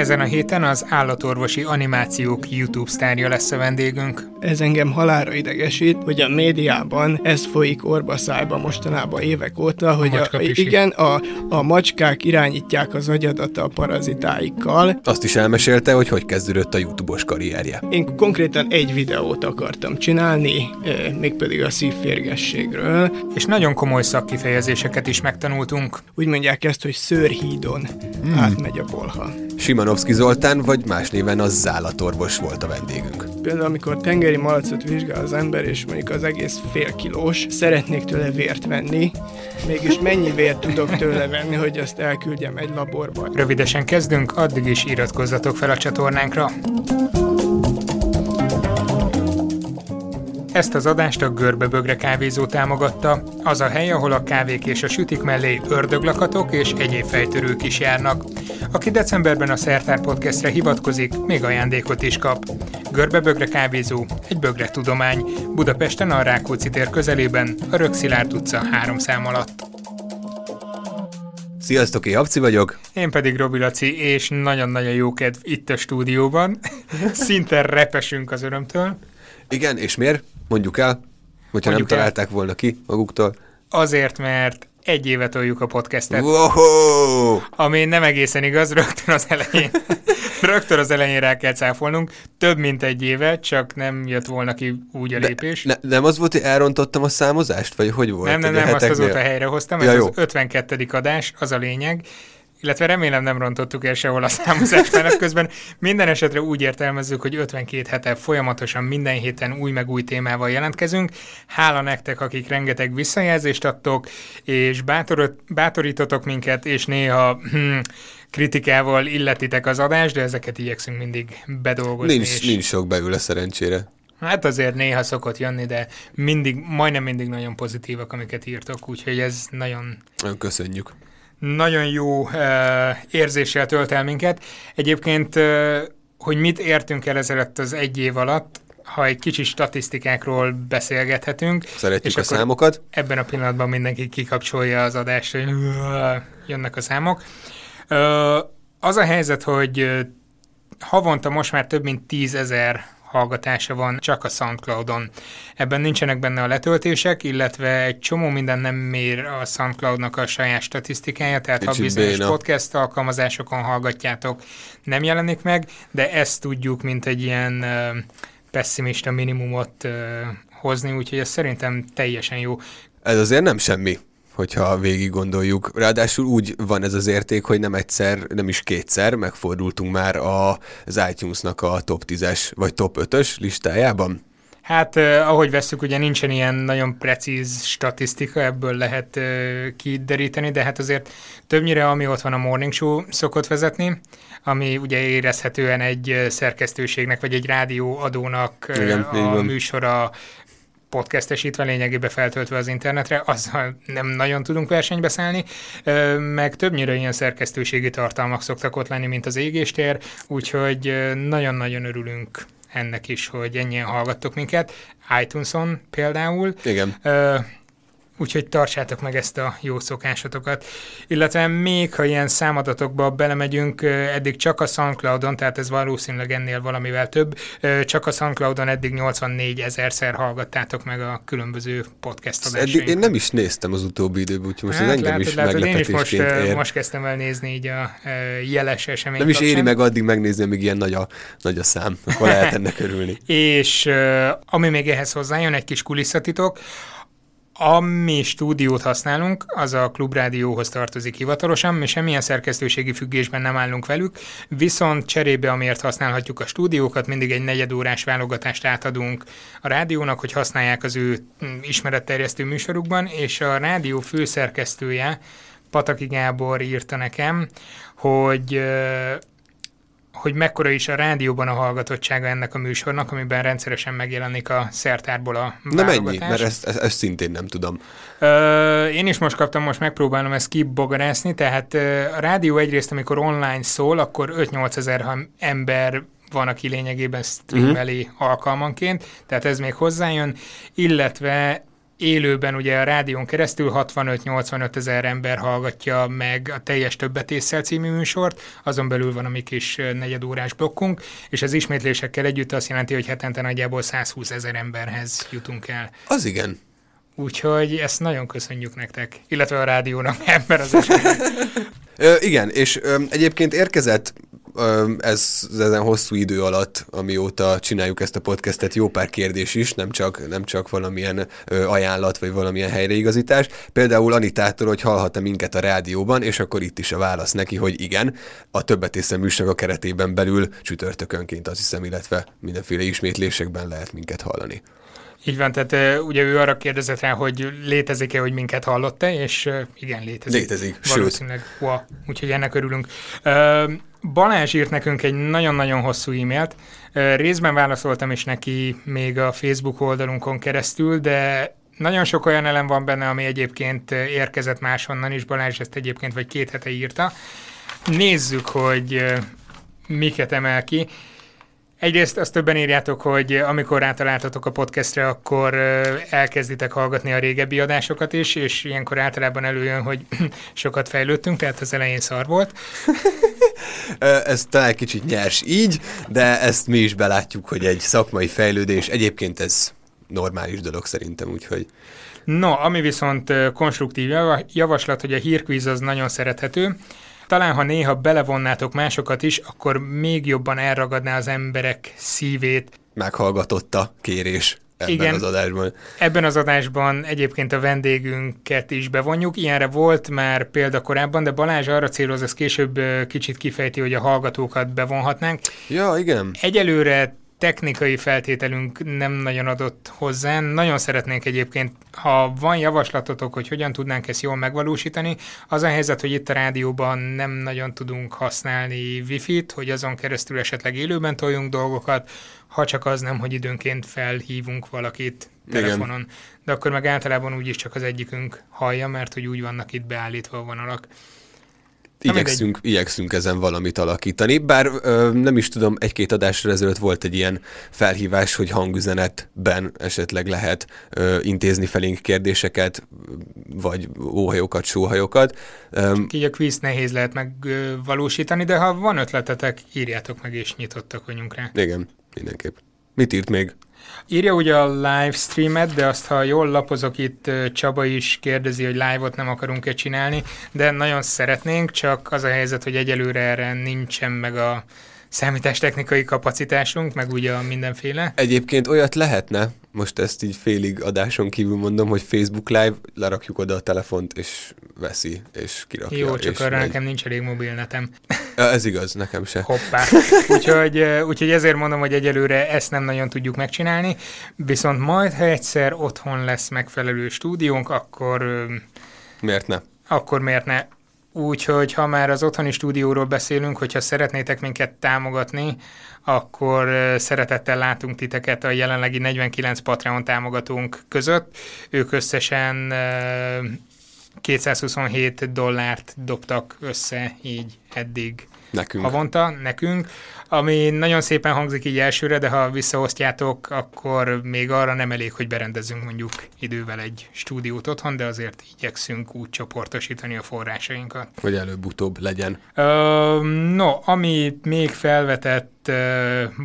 Ezen a héten az állatorvosi animációk YouTube sztárja lesz a vendégünk. Ez engem halára idegesít, hogy a médiában ez folyik orbaszájba mostanában évek óta, hogy a, a igen, a, a macskák irányítják az agyadat a parazitáikkal. Azt is elmesélte, hogy hogy kezdődött a YouTube-os karrierje. Én konkrétan egy videót akartam csinálni, mégpedig a szívférgességről. És nagyon komoly szakkifejezéseket is megtanultunk. Úgy mondják ezt, hogy szőrhídon hmm. átmegy a bolha. Simanovszki Zoltán, vagy más néven az zállatorvos volt a vendégünk. Például, amikor tengeri malacot vizsgál az ember, és mondjuk az egész fél kilós, szeretnék tőle vért venni, mégis mennyi vért tudok tőle venni, hogy azt elküldjem egy laborba. Rövidesen kezdünk, addig is iratkozzatok fel a csatornánkra. Ezt az adást a Görbebögre kávézó támogatta, az a hely, ahol a kávék és a sütik mellé ördöglakatok és egyéb fejtörők is járnak. Aki decemberben a Szertár Podcastre hivatkozik, még ajándékot is kap. Görbebögre kávézó, egy bögre tudomány, Budapesten a Rákóczi tér közelében, a Rökszilárd utca három szám alatt. Sziasztok, én Habci vagyok. Én pedig Robi Laci, és nagyon-nagyon jó kedv itt a stúdióban. Szinte repesünk az örömtől. Igen, és miért? Mondjuk el, hogyha Mondjuk nem el. találták volna ki maguktól. Azért, mert egy éve toljuk a podcastet. Wow! Ami nem egészen igaz, rögtön az elején. rögtön az elején rá kell cáfolnunk. Több mint egy éve, csak nem jött volna ki úgy a lépés. Ne, ne, nem az volt, hogy elrontottam a számozást, vagy hogy volt? Nem, nem, nem, azt azóta helyre hoztam. Ja, ez jó. az 52. adás, az a lényeg illetve remélem nem rontottuk el sehol a számozást, mert közben minden esetre úgy értelmezzük, hogy 52 hete folyamatosan minden héten új meg új témával jelentkezünk. Hála nektek, akik rengeteg visszajelzést adtok, és bátor, bátorítotok minket, és néha hm, kritikával illetitek az adást, de ezeket igyekszünk mindig bedolgozni. Nincs, és... nincs sok beül a szerencsére. Hát azért néha szokott jönni, de mindig, majdnem mindig nagyon pozitívak, amiket írtok, úgyhogy ez. Nagyon köszönjük nagyon jó uh, érzéssel tölt el minket. Egyébként, uh, hogy mit értünk el ezelőtt az egy év alatt, ha egy kicsi statisztikákról beszélgethetünk. Szeretjük és a számokat. Ebben a pillanatban mindenki kikapcsolja az adást, hogy jönnek a számok. Az a helyzet, hogy havonta most már több mint tízezer hallgatása van csak a Soundcloudon. Ebben nincsenek benne a letöltések, illetve egy csomó minden nem mér a Soundcloudnak a saját statisztikája, tehát Kicsit ha bizonyos béna. podcast alkalmazásokon hallgatjátok, nem jelenik meg, de ezt tudjuk, mint egy ilyen pessimista minimumot hozni, úgyhogy ez szerintem teljesen jó. Ez azért nem semmi hogyha végig gondoljuk. Ráadásul úgy van ez az érték, hogy nem egyszer, nem is kétszer megfordultunk már az iTunes-nak a top 10-es vagy top 5-ös listájában. Hát, eh, ahogy veszük, ugye nincsen ilyen nagyon precíz statisztika, ebből lehet eh, kideríteni, de hát azért többnyire, ami ott van a Morning Show szokott vezetni, ami ugye érezhetően egy szerkesztőségnek, vagy egy rádióadónak Igen, a műsora podcastesítve, lényegében feltöltve az internetre, azzal nem nagyon tudunk versenybe szállni, meg többnyire ilyen szerkesztőségi tartalmak szoktak ott lenni, mint az égéstér, úgyhogy nagyon-nagyon örülünk ennek is, hogy ennyien hallgattok minket. iTunes-on például. Igen úgyhogy tartsátok meg ezt a jó szokásotokat. Illetve még, ha ilyen számadatokba belemegyünk, eddig csak a SoundCloudon, tehát ez valószínűleg ennél valamivel több, csak a SoundCloudon eddig 84 ezerszer hallgattátok meg a különböző podcast adásainkat. Eddig én nem is néztem az utóbbi időben, úgyhogy most hát, ez engem látod, is látod, én is most, ér. most kezdtem el nézni így a jeles esemény Nem is éri meg addig megnézni, amíg ilyen nagy a, nagy a szám, akkor lehet ennek örülni. És ami még ehhez hozzájön, egy kis kulisszatitok, ami stúdiót használunk, az a klubrádióhoz tartozik hivatalosan, mi semmilyen szerkesztőségi függésben nem állunk velük, viszont cserébe, amiért használhatjuk a stúdiókat, mindig egy negyedórás válogatást átadunk a rádiónak, hogy használják az ő mm, ismeretterjesztő műsorukban, és a rádió főszerkesztője, Pataki Gábor írta nekem, hogy hogy mekkora is a rádióban a hallgatottsága ennek a műsornak, amiben rendszeresen megjelenik a szertárból a Na mennyi? Mert ezt, ezt, ezt szintén nem tudom. Ö, én is most kaptam, most megpróbálom ezt kibogarászni, tehát a rádió egyrészt, amikor online szól, akkor 5-8 ezer ember van, aki lényegében streameli uh-huh. alkalmanként, tehát ez még hozzájön, illetve élőben ugye a rádión keresztül 65-85 ezer ember hallgatja meg a teljes többetésszel című műsort, azon belül van a mi kis negyedórás blokkunk, és az ismétlésekkel együtt azt jelenti, hogy hetente nagyjából 120 ezer emberhez jutunk el. Az igen. Úgyhogy ezt nagyon köszönjük nektek, illetve a rádiónak ebben az esetben. Ö, igen, és ö, egyébként érkezett ez ezen hosszú idő alatt, amióta csináljuk ezt a podcastet, jó pár kérdés is, nem csak, nem csak valamilyen ajánlat, vagy valamilyen helyreigazítás. Például Anitától, hogy hallhat-e minket a rádióban, és akkor itt is a válasz neki, hogy igen, a többet észre a keretében belül csütörtökönként azt hiszem, illetve mindenféle ismétlésekben lehet minket hallani. Így van, tehát ugye ő arra kérdezett rá, hogy létezik-e, hogy minket hallott-e, és igen, létezik. Létezik, Valószínűleg, sőt. Wow, úgyhogy ennek örülünk. Balázs írt nekünk egy nagyon-nagyon hosszú e-mailt. Részben válaszoltam is neki még a Facebook oldalunkon keresztül, de nagyon sok olyan elem van benne, ami egyébként érkezett máshonnan is. Balázs ezt egyébként vagy két hete írta. Nézzük, hogy miket emel ki. Egyrészt azt többen írjátok, hogy amikor rátaláltatok a podcastre, akkor elkezditek hallgatni a régebbi adásokat is, és ilyenkor általában előjön, hogy sokat fejlődtünk, tehát az elején szar volt. Ez talán kicsit nyers így, de ezt mi is belátjuk, hogy egy szakmai fejlődés. Egyébként ez normális dolog szerintem, úgyhogy... No, ami viszont konstruktív javaslat, hogy a hírkvíz az nagyon szerethető, talán ha néha belevonnátok másokat is, akkor még jobban elragadná az emberek szívét. Meghallgatotta kérés ebben Igen, az adásban. Ebben az adásban egyébként a vendégünket is bevonjuk. Ilyenre volt már példa korábban, de Balázs arra céloz, ez később kicsit kifejti, hogy a hallgatókat bevonhatnánk. Ja, igen. Egyelőre technikai feltételünk nem nagyon adott hozzá. Nagyon szeretnénk egyébként, ha van javaslatotok, hogy hogyan tudnánk ezt jól megvalósítani, az a helyzet, hogy itt a rádióban nem nagyon tudunk használni wifi-t, hogy azon keresztül esetleg élőben toljunk dolgokat, ha csak az nem, hogy időnként felhívunk valakit telefonon. Igen. De akkor meg általában úgyis csak az egyikünk hallja, mert hogy úgy vannak itt beállítva a vonalak. Igyekszünk, igyekszünk ezen valamit alakítani, bár ö, nem is tudom, egy-két adásra ezelőtt volt egy ilyen felhívás, hogy hangüzenetben esetleg lehet ö, intézni felénk kérdéseket, vagy óhajokat, sóhajokat. Csak így a quiz nehéz lehet megvalósítani, de ha van ötletetek, írjátok meg, és nyitottak vagyunk rá. Igen, mindenképp. Mit írt még? Írja ugye a live streamet, de azt, ha jól lapozok itt, Csaba is kérdezi, hogy live-ot nem akarunk-e csinálni, de nagyon szeretnénk, csak az a helyzet, hogy egyelőre erre nincsen meg a számítástechnikai kapacitásunk, meg ugye a mindenféle. Egyébként olyat lehetne, most ezt így félig adáson kívül mondom, hogy Facebook Live, lerakjuk oda a telefont, és veszi, és kirakja. Jó, csak és arra megy. nekem nincs elég mobilnetem. Ja, ez igaz, nekem se. Hoppá. Úgyhogy, úgyhogy ezért mondom, hogy egyelőre ezt nem nagyon tudjuk megcsinálni, viszont majd, ha egyszer otthon lesz megfelelő stúdiónk, akkor... Miért ne? Akkor miért ne? Úgyhogy ha már az otthoni stúdióról beszélünk, hogyha szeretnétek minket támogatni, akkor szeretettel látunk titeket a jelenlegi 49 Patreon támogatónk között. Ők összesen 227 dollárt dobtak össze így eddig nekünk. havonta, nekünk, ami nagyon szépen hangzik így elsőre, de ha visszaosztjátok, akkor még arra nem elég, hogy berendezünk mondjuk idővel egy stúdiót otthon, de azért igyekszünk úgy csoportosítani a forrásainkat. Hogy előbb-utóbb legyen. Ö, no, ami még felvetett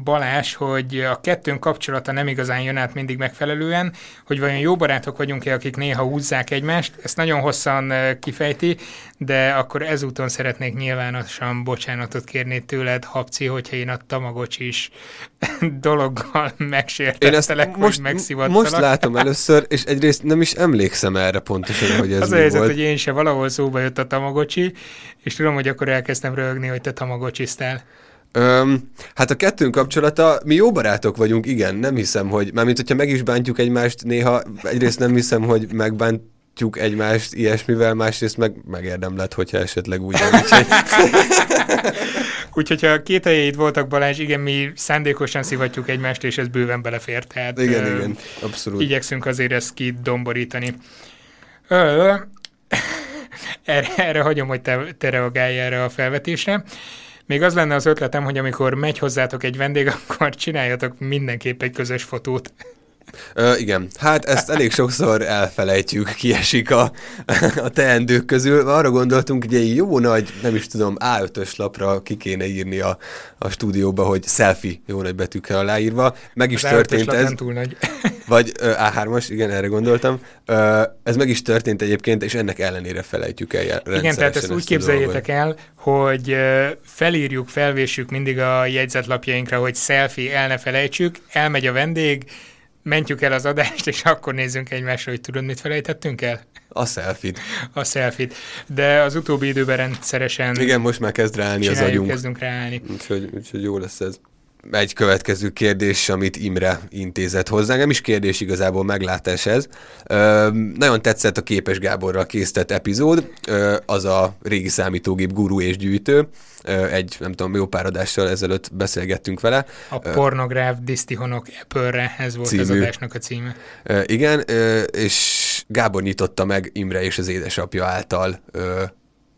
Balás, hogy a kettőnk kapcsolata nem igazán jön át mindig megfelelően, hogy vajon jó barátok vagyunk-e, akik néha húzzák egymást, ezt nagyon hosszan kifejti, de akkor ezúton szeretnék nyilvánosan bocsánatot kérni tőled, Habci, hogyha én a Tamagocsis dologgal megsértettelek, hogy most, megszivattalak. Most látom először, és egyrészt nem is emlékszem erre pontosan, hogy ez Az mi helyzet, volt. hogy én se valahol szóba jött a Tamagocsi, és tudom, hogy akkor elkezdtem röhögni, hogy te Tamagocsisztál. Öm, hát a kettőnk kapcsolata, mi jó barátok vagyunk, igen, nem hiszem, hogy, mármint hogyha meg is bántjuk egymást, néha egyrészt nem hiszem, hogy megbántjuk egymást ilyesmivel, másrészt meg megérdemlet, hogyha esetleg úgy van. Úgyhogy... úgyhogy ha két helyeid voltak Balázs, igen, mi szándékosan szivatjuk egymást, és ez bőven belefér, tehát igen, ö, igen, abszolút. igyekszünk azért ezt kidomborítani. Ö, erre, erre hagyom, hogy te, te reagálj erre a felvetésre. Még az lenne az ötletem, hogy amikor megy hozzátok egy vendég, akkor csináljatok mindenképp egy közös fotót. Ö, igen, hát ezt elég sokszor elfelejtjük, kiesik a, a teendők közül. Arra gondoltunk, hogy egy jó nagy, nem is tudom, A5-ös lapra ki kéne írni a, a stúdióba, hogy selfie jó nagy betűkkel aláírva. Meg is Az történt A5-ös lap ez. túl nagy. Vagy ö, A3-as, igen, erre gondoltam. Ö, ez meg is történt egyébként, és ennek ellenére felejtjük el Igen, tehát ezt rendszeresen úgy képzeljétek el, hogy felírjuk, felvéssük mindig a jegyzetlapjainkra, hogy selfie, el ne felejtsük, elmegy a vendég, mentjük el az adást, és akkor nézzünk egymásra, hogy tudod, mit felejtettünk el? A selfie A selfie-t. De az utóbbi időben rendszeresen Igen, most már kezd ráállni az agyunk. kezdünk ráállni. Úgyhogy, úgyhogy jó lesz ez. Egy következő kérdés, amit Imre intézett hozzánk, nem is kérdés igazából meglátás ez. Ö, nagyon tetszett a Képes Gáborral készített epizód, ö, az a régi számítógép guru és gyűjtő. Ö, egy, nem tudom, jó pár adással ezelőtt beszélgettünk vele. A pornográf Disztihonok Apple-re, ez volt az Című. adásnak a címe. Ö, igen, ö, és Gábor nyitotta meg Imre és az édesapja által ö,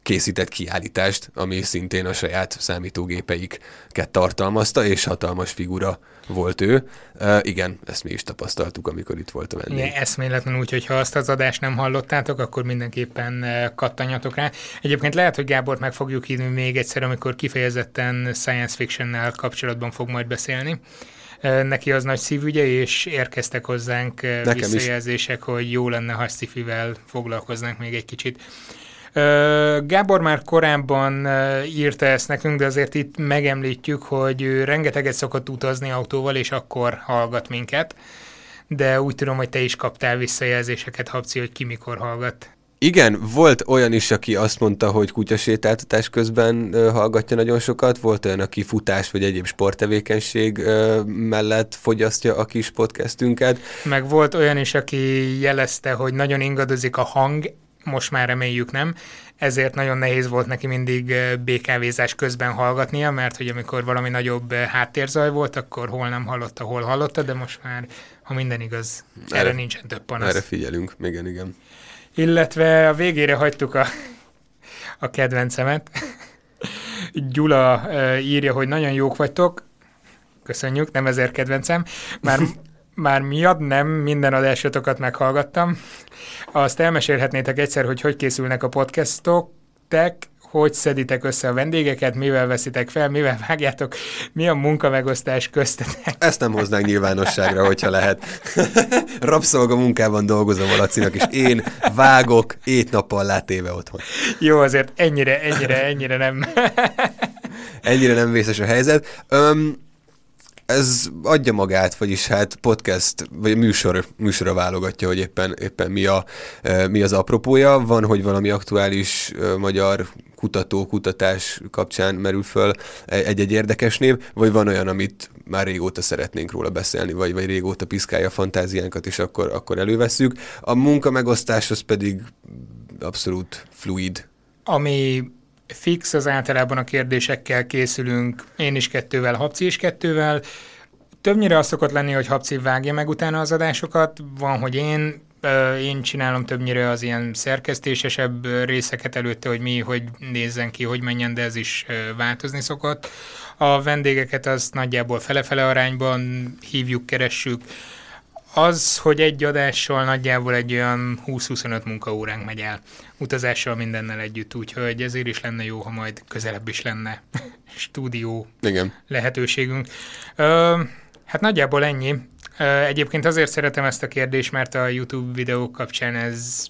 készített kiállítást, ami szintén a saját számítógépeiket tartalmazta, és hatalmas figura volt ő. Ö, igen, ezt mi is tapasztaltuk, amikor itt volt a vendég. Igen, eszméletlen úgy, hogy ha azt az adást nem hallottátok, akkor mindenképpen kattanjatok rá. Egyébként lehet, hogy Gábort meg fogjuk hívni még egyszer, amikor kifejezetten science fictionnel kapcsolatban fog majd beszélni. Neki az nagy szívügye, és érkeztek hozzánk Nekem is. visszajelzések, hogy jó lenne, ha sci-fivel foglalkoznánk még egy kicsit. Gábor már korábban írta ezt nekünk, de azért itt megemlítjük, hogy ő rengeteget szokott utazni autóval, és akkor hallgat minket. De úgy tudom, hogy te is kaptál visszajelzéseket, Habci, hogy ki mikor hallgat. Igen, volt olyan is, aki azt mondta, hogy kutyasétáltatás közben ö, hallgatja nagyon sokat, volt olyan, aki futás vagy egyéb sporttevékenység ö, mellett fogyasztja a kis podcastünket. Meg volt olyan is, aki jelezte, hogy nagyon ingadozik a hang, most már reméljük nem, ezért nagyon nehéz volt neki mindig BKV-zás közben hallgatnia, mert hogy amikor valami nagyobb háttérzaj volt, akkor hol nem hallotta, hol hallotta, de most már, ha minden igaz, erre, Erre- nincsen több panasz. Erre figyelünk, igen, igen. Illetve a végére hagytuk a, a kedvencemet. Gyula írja, hogy nagyon jók vagytok. Köszönjük, nem ezért kedvencem. Már, már miatt nem minden adásotokat meghallgattam. Azt elmesélhetnétek egyszer, hogy hogy készülnek a podcastok, hogy szeditek össze a vendégeket, mivel veszitek fel, mivel vágjátok, mi a munkamegosztás köztetek. Ezt nem hoznánk nyilvánosságra, hogyha lehet. Rabszolga munkában dolgozom a Lacinak, és én vágok éjt-nappal látéve otthon. Jó, azért ennyire, ennyire, ennyire nem. Ennyire nem vészes a helyzet. Öm, ez adja magát, vagyis hát podcast, vagy műsor, műsora válogatja, hogy éppen, éppen mi, a, e, mi az apropója. Van, hogy valami aktuális e, magyar kutató, kutatás kapcsán merül föl egy-egy érdekes név, vagy van olyan, amit már régóta szeretnénk róla beszélni, vagy, vagy régóta piszkálja a fantáziánkat, és akkor, akkor elővesszük. A munka megosztáshoz pedig abszolút fluid. Ami fix, az általában a kérdésekkel készülünk, én is kettővel, Habci is kettővel. Többnyire az szokott lenni, hogy Habci vágja meg utána az adásokat, van, hogy én, én csinálom többnyire az ilyen szerkesztésesebb részeket előtte, hogy mi, hogy nézzen ki, hogy menjen, de ez is változni szokott. A vendégeket az nagyjából fele-fele arányban hívjuk, keressük. Az, hogy egy adással nagyjából egy olyan 20-25 munkaóránk megy el, utazással mindennel együtt, úgyhogy ezért is lenne jó, ha majd közelebb is lenne stúdió Igen. lehetőségünk. Ö, hát nagyjából ennyi. Ö, egyébként azért szeretem ezt a kérdést, mert a YouTube videók kapcsán ez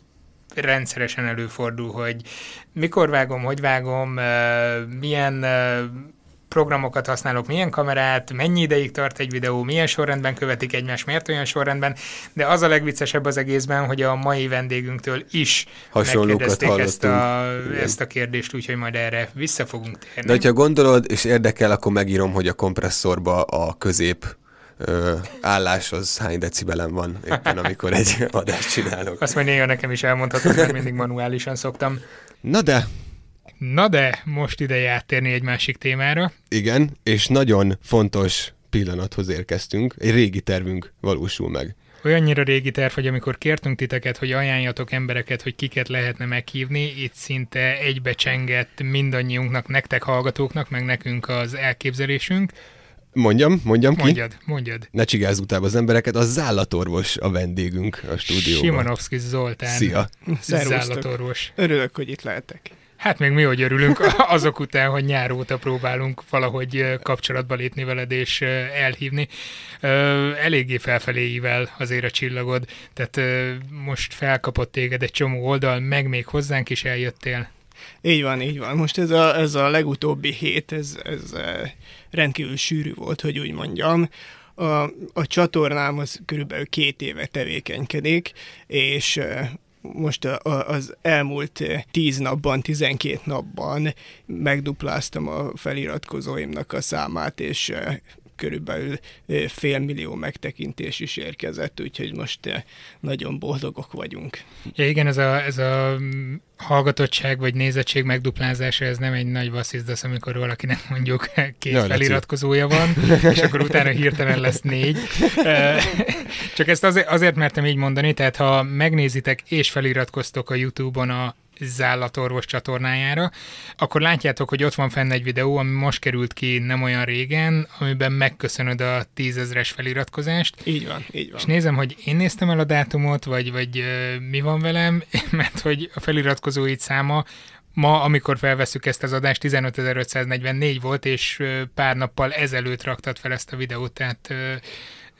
rendszeresen előfordul, hogy mikor vágom, hogy vágom, milyen programokat használok, milyen kamerát, mennyi ideig tart egy videó, milyen sorrendben követik egymást, miért olyan sorrendben, de az a legviccesebb az egészben, hogy a mai vendégünktől is megkérdezték ezt a, ezt a kérdést, úgyhogy majd erre vissza fogunk térni. De hogyha gondolod, és érdekel, akkor megírom, hogy a kompresszorba a közép ö, állás az hány decibelen van éppen, amikor egy adást csinálok. Azt majd néha nekem is elmondhatod, mert mindig manuálisan szoktam. Na de, Na de, most ideje áttérni egy másik témára. igen, és nagyon fontos pillanathoz érkeztünk. Egy régi tervünk valósul meg. Olyannyira régi terv, hogy amikor kértünk titeket, hogy ajánljatok embereket, hogy kiket lehetne meghívni, itt szinte egybecsengett mindannyiunknak, nektek hallgatóknak, meg nekünk az elképzelésünk. Mondjam, mondjam ki. Mondjad, mondjad. Ne csigázz utába az embereket, a zállatorvos a vendégünk a stúdióban. Simonovszki Zoltán. Szia. Zállatorvos. Örülök, hogy itt lehetek. Hát még mi, hogy örülünk azok után, hogy nyár óta próbálunk valahogy kapcsolatba lépni veled és elhívni. Eléggé felfeléivel azért a csillagod, tehát most felkapott téged egy csomó oldal, meg még hozzánk is eljöttél. Így van, így van. Most ez a, ez a legutóbbi hét, ez, ez rendkívül sűrű volt, hogy úgy mondjam. A, a csatornám az körülbelül két éve tevékenykedik, és most az elmúlt 10 napban, 12 napban megdupláztam a feliratkozóimnak a számát, és körülbelül félmillió megtekintés is érkezett, úgyhogy most nagyon boldogok vagyunk. Ja, igen, ez a, ez a hallgatottság vagy nézettség megduplázása, ez nem egy nagy vasszizdasz, amikor valakinek mondjuk két ja, feliratkozója van, és akkor utána hirtelen lesz négy. Csak ezt azért, azért mertem így mondani, tehát ha megnézitek és feliratkoztok a YouTube-on a zállatorvos csatornájára, akkor látjátok, hogy ott van fenn egy videó, ami most került ki nem olyan régen, amiben megköszönöd a tízezres feliratkozást. Így van, így van. És nézem, hogy én néztem el a dátumot, vagy, vagy mi van velem, mert hogy a feliratkozóid száma ma, amikor felveszük ezt az adást, 15.544 volt, és pár nappal ezelőtt raktad fel ezt a videót, tehát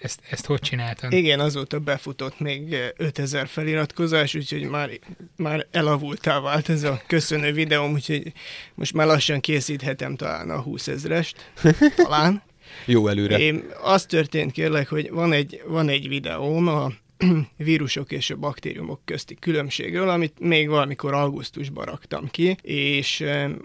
ezt, ezt hogy csináltad? Igen, azóta befutott még 5000 feliratkozás, úgyhogy már, már elavultá vált ez a köszönő videóm, úgyhogy most már lassan készíthetem talán a 20 ezrest, talán. Jó előre. Én, az történt kérlek, hogy van egy, van egy videóm a vírusok és a baktériumok közti különbségről, amit még valamikor augusztusban raktam ki, és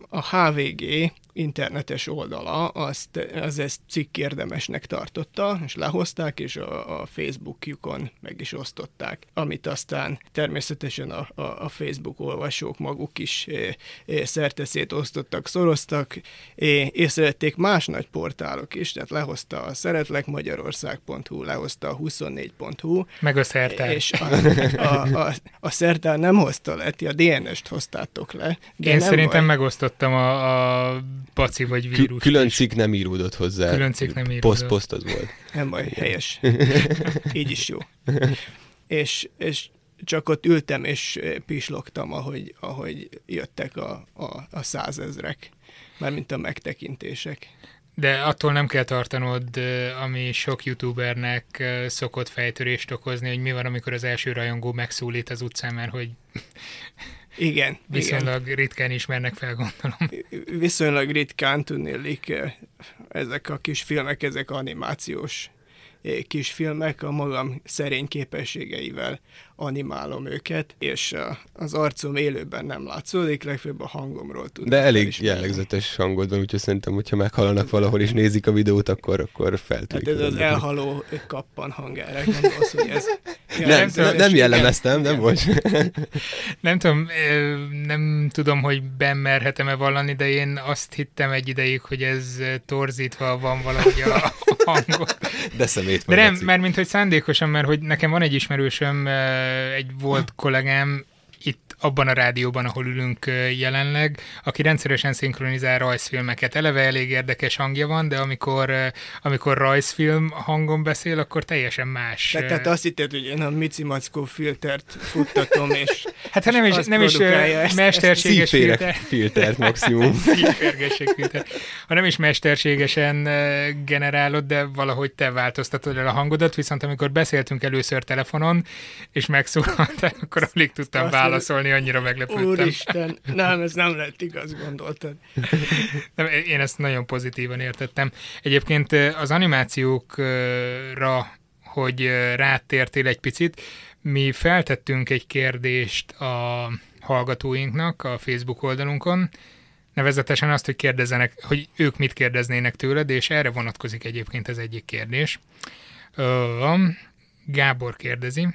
a HVG internetes oldala azt, az ezt cikk érdemesnek tartotta, és lehozták, és a, a Facebookjukon meg is osztották, amit aztán természetesen a, a, a Facebook olvasók maguk is é, é, szerteszét osztottak, szoroztak, é, észrevették más nagy portálok is, tehát lehozta a szeretlekmagyarország.hu, lehozta a 24.hu. Meg a szertár. És a, a, a, a szertár nem hozta le, ti a DNS-t hoztátok le. Én szerintem baj. megosztottam a, a paci vagy vírus. Külön cikk nem íródott hozzá. Külön cikk nem íródott. Poszt, poszt az volt. Nem baj, helyes. Így is jó. és, és csak ott ültem és pislogtam, ahogy, ahogy jöttek a, a, a százezrek, mármint a megtekintések. De attól nem kell tartanod, ami sok youtubernek szokott fejtörést okozni, hogy mi van, amikor az első rajongó megszólít az utcán, mert hogy igen. Viszonylag igen. ritkán ismernek fel, gondolom. Viszonylag ritkán tudnélik ezek a kis filmek, ezek animációs kisfilmek a magam szerény képességeivel animálom őket, és az arcom élőben nem látszódik, legfőbb a hangomról tudom. De elég felismerni. jellegzetes hangod van, úgyhogy szerintem, hogyha meghalanak valahol és nézik a videót, akkor, akkor feltűnik. Hát ez az elhaló kappan hangára, gondolsz, hogy ez... Nem, nem, nem jellemeztem, nem volt. nem tudom, nem tudom, hogy bemerhetem-e vallani, de én azt hittem egy ideig, hogy ez torzítva van valahogy a hangot. De szemét De nem, mert mint hogy szándékosan, mert hogy nekem van egy ismerősöm, egy volt kollégám, itt abban a rádióban, ahol ülünk jelenleg, aki rendszeresen szinkronizál rajzfilmeket. Eleve elég érdekes hangja van, de amikor, amikor rajzfilm hangon beszél, akkor teljesen más. Te, tehát azt hitted, hogy én a Mici Mackó filtert futtatom, és Hát ha nem is, nem is ezt, mesterséges filter. filtert maximum. filter. Ha nem is mesterségesen generálod, de valahogy te változtatod el a hangodat, viszont amikor beszéltünk először telefonon, és megszólaltál, akkor alig tudtam azt válaszolni annyira meglepődtem. Úristen, nem, ez nem lett igaz, gondoltad. Nem, én ezt nagyon pozitívan értettem. Egyébként az animációkra, hogy rátértél egy picit, mi feltettünk egy kérdést a hallgatóinknak a Facebook oldalunkon, nevezetesen azt, hogy kérdezzenek, hogy ők mit kérdeznének tőled, és erre vonatkozik egyébként az egyik kérdés. Gábor kérdezi,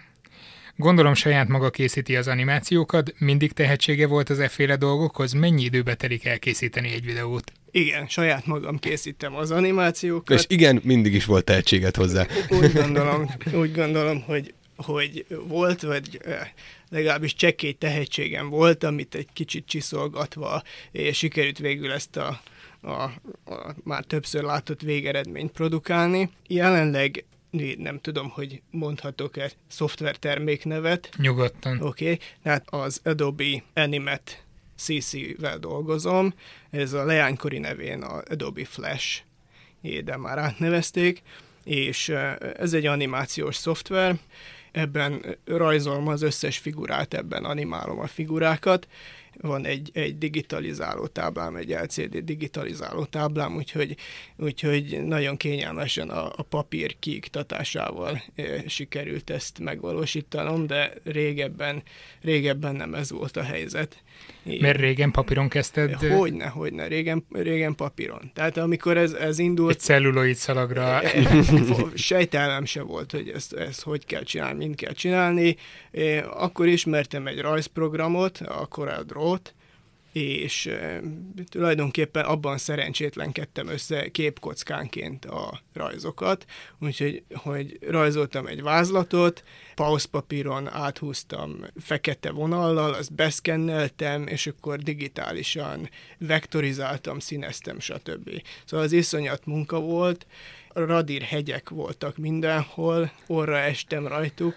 Gondolom saját maga készíti az animációkat, mindig tehetsége volt az efféle dolgokhoz, mennyi időbe telik elkészíteni egy videót? Igen, saját magam készítem az animációkat. És igen, mindig is volt tehetséget hozzá. Úgy gondolom, úgy gondolom hogy hogy volt, vagy legalábbis csekély tehetségem volt, amit egy kicsit csiszolgatva és sikerült végül ezt a, a, a már többször látott végeredményt produkálni. Jelenleg nem tudom, hogy mondhatok-e szoftverterméknevet. Nyugodtan. Oké, okay. tehát az Adobe Animate CC-vel dolgozom, ez a leánykori nevén a Adobe Flash, de már átnevezték, és ez egy animációs szoftver, ebben rajzolom az összes figurát, ebben animálom a figurákat, van egy, egy digitalizáló táblám, egy LCD digitalizáló táblám, úgyhogy, úgyhogy nagyon kényelmesen a, a papír kiiktatásával e, sikerült ezt megvalósítanom, de régebben, régebben nem ez volt a helyzet. Mert régen papíron kezdted? Hogyne, hogyne, régen, régen papíron. Tehát amikor ez, ez indult... Egy celluloid szalagra. Sejtelem se volt, hogy ezt, ezt hogy kell csinálni, mind kell csinálni. Akkor ismertem egy rajzprogramot, a CorelDRAW-t, és tulajdonképpen abban szerencsétlenkedtem össze képkockánként a rajzokat, úgyhogy hogy rajzoltam egy vázlatot, pauszpapíron áthúztam fekete vonallal, azt beszkenneltem, és akkor digitálisan vektorizáltam, színeztem, stb. Szóval az iszonyat munka volt, radír hegyek voltak mindenhol, orra estem rajtuk,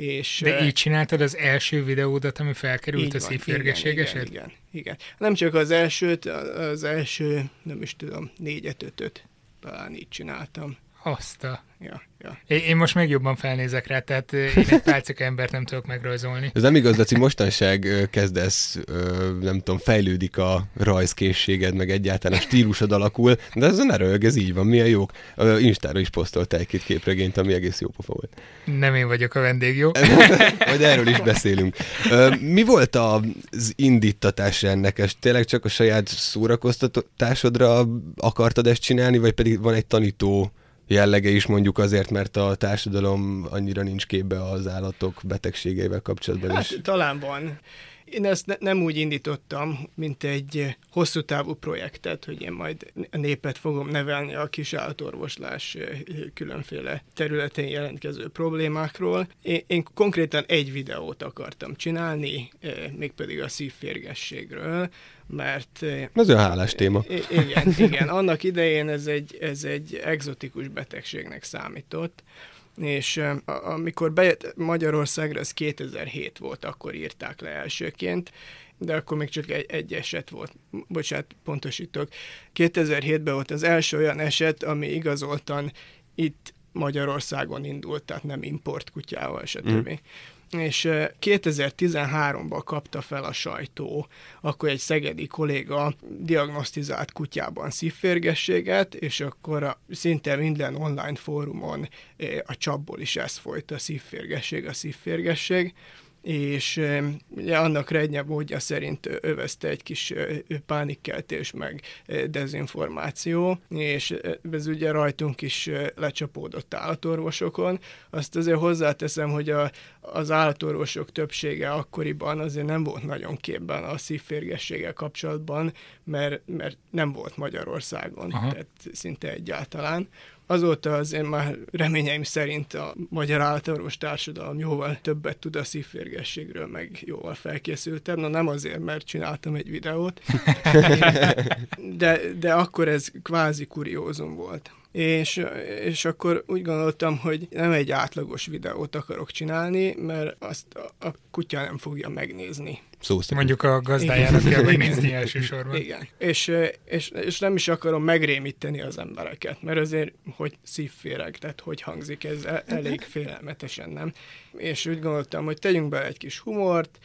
és, De így csináltad az első videódat, ami felkerült a szívférgességesed? Igen, igen, igen. Nem csak az elsőt, az első, nem is tudom, négyet, ötöt talán így csináltam. Azt a... Ja, ja. Én most még jobban felnézek rá, tehát én egy pálcika embert nem tudok megrajzolni. Ez nem igaz, Laci, mostanság kezdesz, nem tudom, fejlődik a rajzkészséged, meg egyáltalán a stílusod alakul, de ez ne röhög, ez így van, milyen jók. Instára is posztolta egy-két képregényt, ami egész jó pofa volt. Nem én vagyok a vendég, jó? Majd erről is beszélünk. Mi volt az indítatás ennek? És tényleg csak a saját szórakoztatásodra akartad ezt csinálni, vagy pedig van egy tanító jellege is mondjuk azért, mert a társadalom annyira nincs képbe az állatok betegségeivel kapcsolatban hát, is. talán van. Én ezt ne, nem úgy indítottam, mint egy hosszú távú projektet, hogy én majd a népet fogom nevelni a kis állatorvoslás eh, különféle területén jelentkező problémákról. Én, én konkrétan egy videót akartam csinálni, eh, mégpedig a szívférgességről, mert... Ez olyan hálás téma. Igen, igen. Annak idején ez egy, ez egy egzotikus betegségnek számított, és amikor bejött Magyarországra, ez 2007 volt, akkor írták le elsőként, de akkor még csak egy, egy eset volt. Bocsát, pontosítok. 2007-ben volt az első olyan eset, ami igazoltan itt Magyarországon indult, tehát nem import kutyával, stb. Mm és 2013-ban kapta fel a sajtó, akkor egy szegedi kolléga diagnosztizált kutyában szívférgességet, és akkor a, szinte minden online fórumon a csapból is ez folyt a szívférgesség, a szívférgesség, és ugye annak rednye módja szerint övezte egy kis pánikkeltés meg dezinformáció, és ez ugye rajtunk is lecsapódott állatorvosokon. Azt azért hozzáteszem, hogy a, az állatorvosok többsége akkoriban azért nem volt nagyon képben a szívférgességgel kapcsolatban, mert, mert nem volt Magyarországon, Aha. tehát szinte egyáltalán azóta az én már reményeim szerint a magyar állatorvos társadalom jóval többet tud a szívférgességről, meg jóval felkészültem. Na nem azért, mert csináltam egy videót, de, de akkor ez kvázi kuriózum volt. És, és akkor úgy gondoltam, hogy nem egy átlagos videót akarok csinálni, mert azt a, a kutya nem fogja megnézni. Szó Mondjuk a gazdájának kell megnézni elsősorban. Igen. És, és, és nem is akarom megrémíteni az embereket, mert azért, hogy szívféreg, tehát hogy hangzik ez e- elég félelmetesen, nem? És úgy gondoltam, hogy tegyünk be egy kis humort,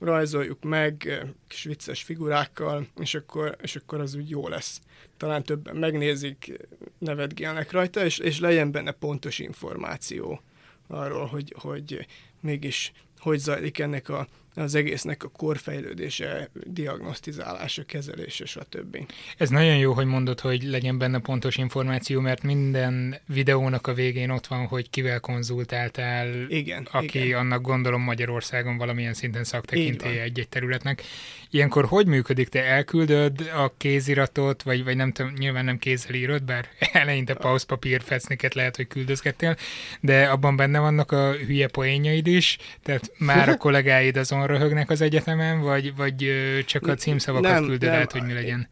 rajzoljuk meg kis vicces figurákkal, és akkor, és akkor az úgy jó lesz. Talán többen megnézik, nevetgélnek rajta, és, és legyen benne pontos információ arról, hogy, hogy mégis hogy zajlik ennek a az egésznek a korfejlődése, diagnosztizálása, kezelése, stb. Ez nagyon jó, hogy mondod, hogy legyen benne pontos információ, mert minden videónak a végén ott van, hogy kivel konzultáltál, igen, aki igen. annak gondolom Magyarországon valamilyen szinten szaktekintélye egy-egy területnek. Ilyenkor hogy működik? Te elküldöd a kéziratot, vagy, vagy nem tudom, nyilván nem kézzel írod, bár eleinte pauszpapír fecniket lehet, hogy küldözgettél, de abban benne vannak a hülye poénjaid is, tehát már a kollégáid azon röhögnek az egyetemen, vagy, vagy csak a címszavakat nem, küldöd nem, át, hogy mi legyen?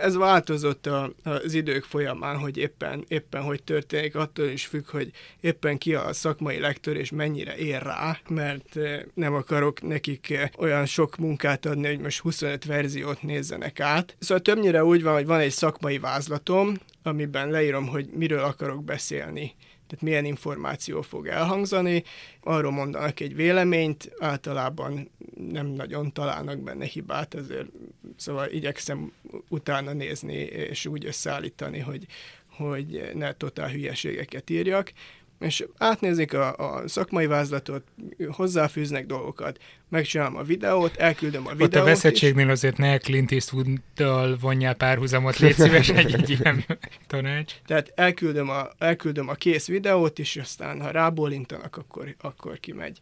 Ez változott a, az idők folyamán, hogy éppen, éppen hogy történik, attól is függ, hogy éppen ki a szakmai lektor, és mennyire ér rá, mert nem akarok nekik olyan sok munkát adni, hogy most 25 verziót nézzenek át. Szóval többnyire úgy van, hogy van egy szakmai vázlatom, amiben leírom, hogy miről akarok beszélni tehát milyen információ fog elhangzani, arról mondanak egy véleményt, általában nem nagyon találnak benne hibát, ezért szóval igyekszem utána nézni és úgy összeállítani, hogy, hogy ne totál hülyeségeket írjak, és átnézik a, a szakmai vázlatot, hozzáfűznek dolgokat, megcsinálom a videót, elküldöm a videót. Ott a veszettségnél is. azért ne Clint Eastwood-dal vonjál párhuzamot, légy szíves egy, egy ilyen tanács. Tehát elküldöm a, elküldöm a kész videót, és aztán ha rábólintanak, akkor, akkor kimegy.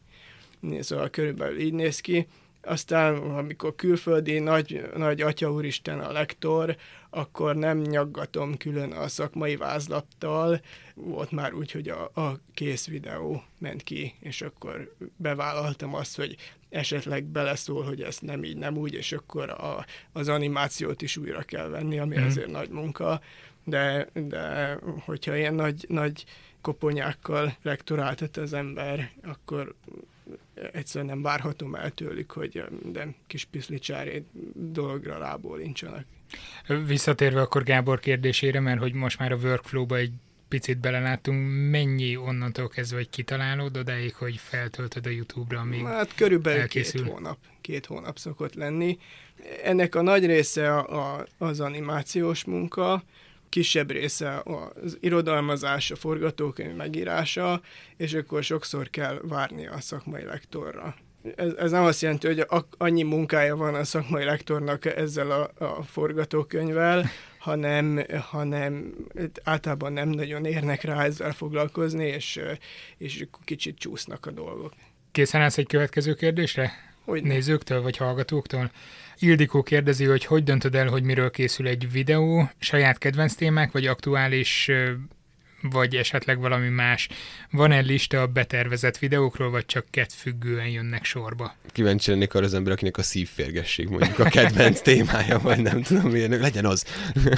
Szóval körülbelül így néz ki aztán amikor külföldi nagy, nagy atya úristen a lektor, akkor nem nyaggatom külön a szakmai vázlattal, volt már úgy, hogy a, a kész videó ment ki, és akkor bevállaltam azt, hogy esetleg beleszól, hogy ez nem így, nem úgy, és akkor a, az animációt is újra kell venni, ami mm. azért nagy munka, de, de hogyha ilyen nagy, nagy koponyákkal lektoráltat az ember, akkor egyszerűen nem várhatom el tőlük, hogy de kis piszlicsári dologra rábólincsanak. Visszatérve akkor Gábor kérdésére, mert hogy most már a workflow-ba egy picit beleláttunk, mennyi onnantól kezdve, hogy kitalálod odáig, hogy feltöltöd a YouTube-ra, amíg Hát körülbelül elkészül. két hónap. Két hónap szokott lenni. Ennek a nagy része a, a, az animációs munka, kisebb része az irodalmazás, a forgatókönyv megírása, és akkor sokszor kell várni a szakmai lektorra. Ez, ez nem azt jelenti, hogy a, annyi munkája van a szakmai lektornak ezzel a, a forgatókönyvvel, hanem, hanem általában nem nagyon érnek rá ezzel foglalkozni, és, és kicsit csúsznak a dolgok. Készen állsz egy következő kérdésre? Hogy Nézőktől vagy hallgatóktól? Ildikó kérdezi, hogy hogy döntöd el, hogy miről készül egy videó, saját kedvenc témák, vagy aktuális, vagy esetleg valami más. Van-e lista a betervezett videókról, vagy csak függően jönnek sorba? Kíváncsi lennék arra az ember, akinek a szívférgesség mondjuk a kedvenc témája, vagy nem tudom milyen, legyen az.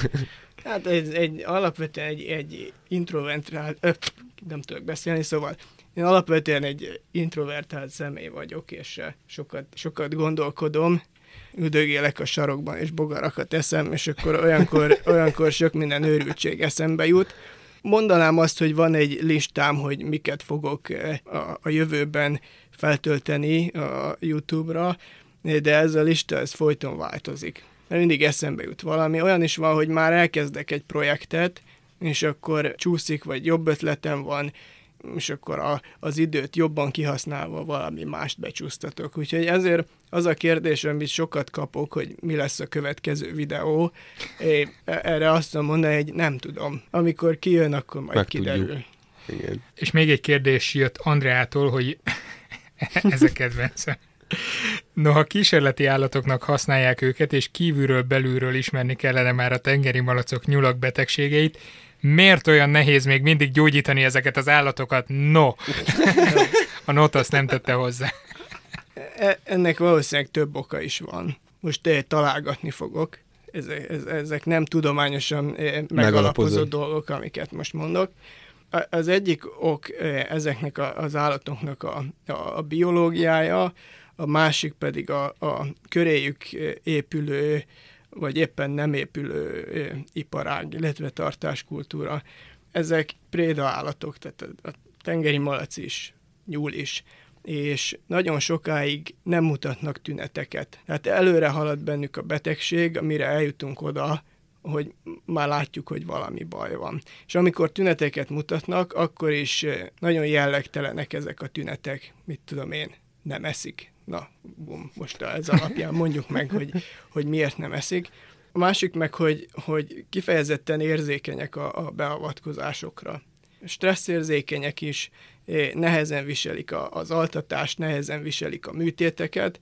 hát egy, egy alapvetően egy, egy introvertált, nem tudok beszélni, szóval én alapvetően egy introvertált személy vagyok, és sokat, sokat gondolkodom, üdögélek a sarokban, és bogarakat eszem, és akkor olyankor, olyankor sok minden őrültség eszembe jut. Mondanám azt, hogy van egy listám, hogy miket fogok eh, a, a jövőben feltölteni a YouTube-ra, de ez a lista, ez folyton változik. Mert mindig eszembe jut valami. Olyan is van, hogy már elkezdek egy projektet, és akkor csúszik, vagy jobb ötletem van, és akkor a, az időt jobban kihasználva valami mást becsúsztatok. Úgyhogy ezért az a kérdés, amit sokat kapok, hogy mi lesz a következő videó, én erre azt mondani, hogy nem tudom. Amikor kijön, akkor majd Megtudjuk. kiderül. Igen. És még egy kérdés jött Andreától, hogy ez a kedvencem. Noha kísérleti állatoknak használják őket, és kívülről belülről ismerni kellene már a tengeri malacok nyulak betegségeit, miért olyan nehéz még mindig gyógyítani ezeket az állatokat? No! A not azt nem tette hozzá. E, ennek valószínűleg több oka is van. Most te találgatni fogok. Ezek, ezek nem tudományosan e, megalapozott dolgok, amiket most mondok. Az egyik ok e, ezeknek az állatoknak a, a, a biológiája, a másik pedig a, a köréjük épülő vagy éppen nem épülő iparág, illetve tartáskultúra. Ezek préda állatok, tehát a tengeri malac is, nyúl is, és nagyon sokáig nem mutatnak tüneteket. Tehát előre halad bennük a betegség, amire eljutunk oda, hogy már látjuk, hogy valami baj van. És amikor tüneteket mutatnak, akkor is nagyon jellegtelenek ezek a tünetek, mit tudom én, nem eszik, Na, bum, most ez alapján mondjuk meg, hogy, hogy miért nem eszik. A másik meg, hogy, hogy kifejezetten érzékenyek a, a beavatkozásokra. Stresszérzékenyek is, nehezen viselik az altatást, nehezen viselik a műtéteket,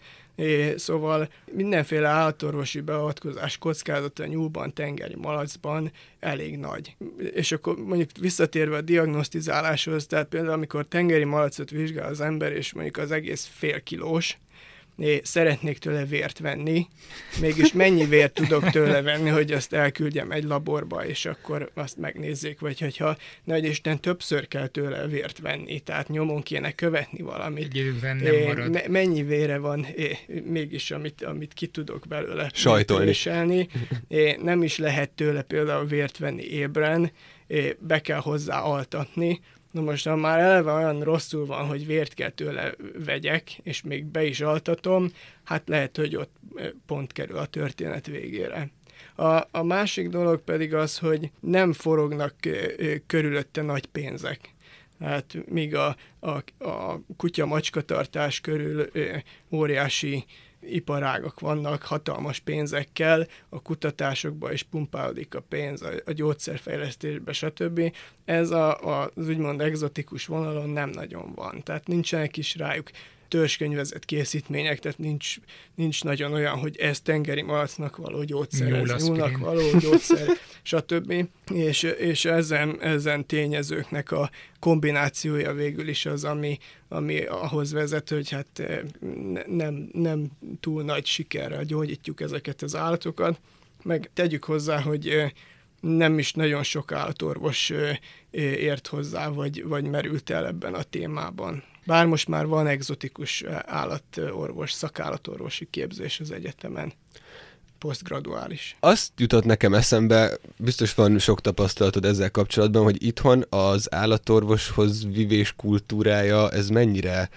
szóval mindenféle állatorvosi beavatkozás kockázata nyúlban, tengeri malacban elég nagy. És akkor mondjuk visszatérve a diagnosztizáláshoz, tehát például amikor tengeri malacot vizsgál az ember, és mondjuk az egész fél kilós, szeretnék tőle vért venni, mégis mennyi vért tudok tőle venni, hogy azt elküldjem egy laborba, és akkor azt megnézzék, vagy hogyha nagy Isten többször kell tőle vért venni, tehát nyomon kéne követni valamit. Egy mennyi vére van mégis, amit, amit ki tudok belőle sajtolni. Nem is lehet tőle például vért venni ébren, be kell hozzá altatni, Na most, ha már eleve olyan rosszul van, hogy vért kell tőle vegyek, és még be is altatom, hát lehet, hogy ott pont kerül a történet végére. A, a másik dolog pedig az, hogy nem forognak körülötte nagy pénzek. Hát míg a, a, a kutya-macskatartás körül óriási iparágak vannak hatalmas pénzekkel, a kutatásokba is pumpálódik a pénz, a, a gyógyszerfejlesztésbe, stb. Ez a, a, az úgymond egzotikus vonalon nem nagyon van. Tehát nincsenek is rájuk törzskönyvezett készítmények, tehát nincs, nincs nagyon olyan, hogy ez tengeri malacnak való gyógyszer, ez nyúlnak való gyógyszer, stb. És, és ezen, ezen tényezőknek a kombinációja végül is az, ami, ami ahhoz vezet, hogy hát eh, nem, nem túl nagy sikerrel gyógyítjuk ezeket az állatokat, meg tegyük hozzá, hogy eh, nem is nagyon sok állatorvos eh, ért hozzá, vagy, vagy merült el ebben a témában. Bár most már van egzotikus állatorvos, szakállatorvosi képzés az egyetemen posztgraduális. Azt jutott nekem eszembe, biztos van sok tapasztalatod ezzel kapcsolatban, hogy itthon az állatorvoshoz vivés kultúrája, ez mennyire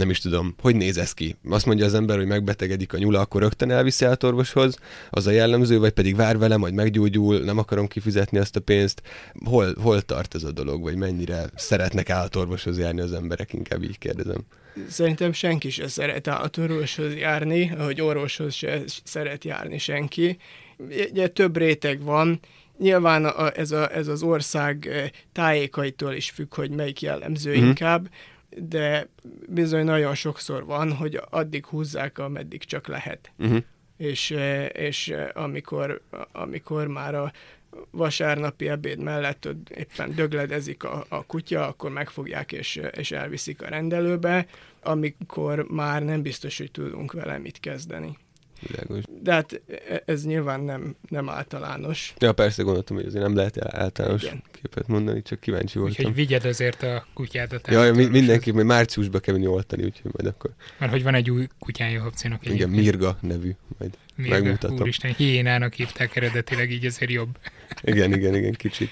nem is tudom, hogy néz ez ki? Azt mondja az ember, hogy megbetegedik a nyula, akkor rögtön elviszi állatorvoshoz, az a jellemző, vagy pedig vár vele, majd meggyógyul, nem akarom kifizetni azt a pénzt. Hol, hol tart ez a dolog, vagy mennyire szeretnek állatorvoshoz járni az emberek, inkább így kérdezem. Szerintem senki se szeret állatorvoshoz járni, ahogy orvoshoz se szeret járni senki. Ugye több réteg van, Nyilván a, ez, a, ez az ország eh, tájékaitól is függ, hogy melyik jellemző mm. inkább de bizony nagyon sokszor van, hogy addig húzzák, ameddig csak lehet. Uh-huh. És, eh, és eh, amikor, amikor már a vasárnapi ebéd mellett éppen dögledezik a, a kutya, akkor megfogják és, és elviszik a rendelőbe, amikor már nem biztos, hogy tudunk vele mit kezdeni. Világos. De hát ez nyilván nem, nem általános. Ja, persze gondoltam, hogy azért nem lehet általános Igen. képet mondani, csak kíváncsi voltam. Úgyhogy vigyed azért a kutyádat. Ja, ja mindenki, mert márciusba kell menni oltani, úgyhogy majd akkor. Mert hogy van egy új kutyája Hopcinak. Igen, Mirga nevű, majd Mirga, megmutatom. Úristen, hiénának hívták eredetileg, így azért jobb. igen, igen, igen, kicsit.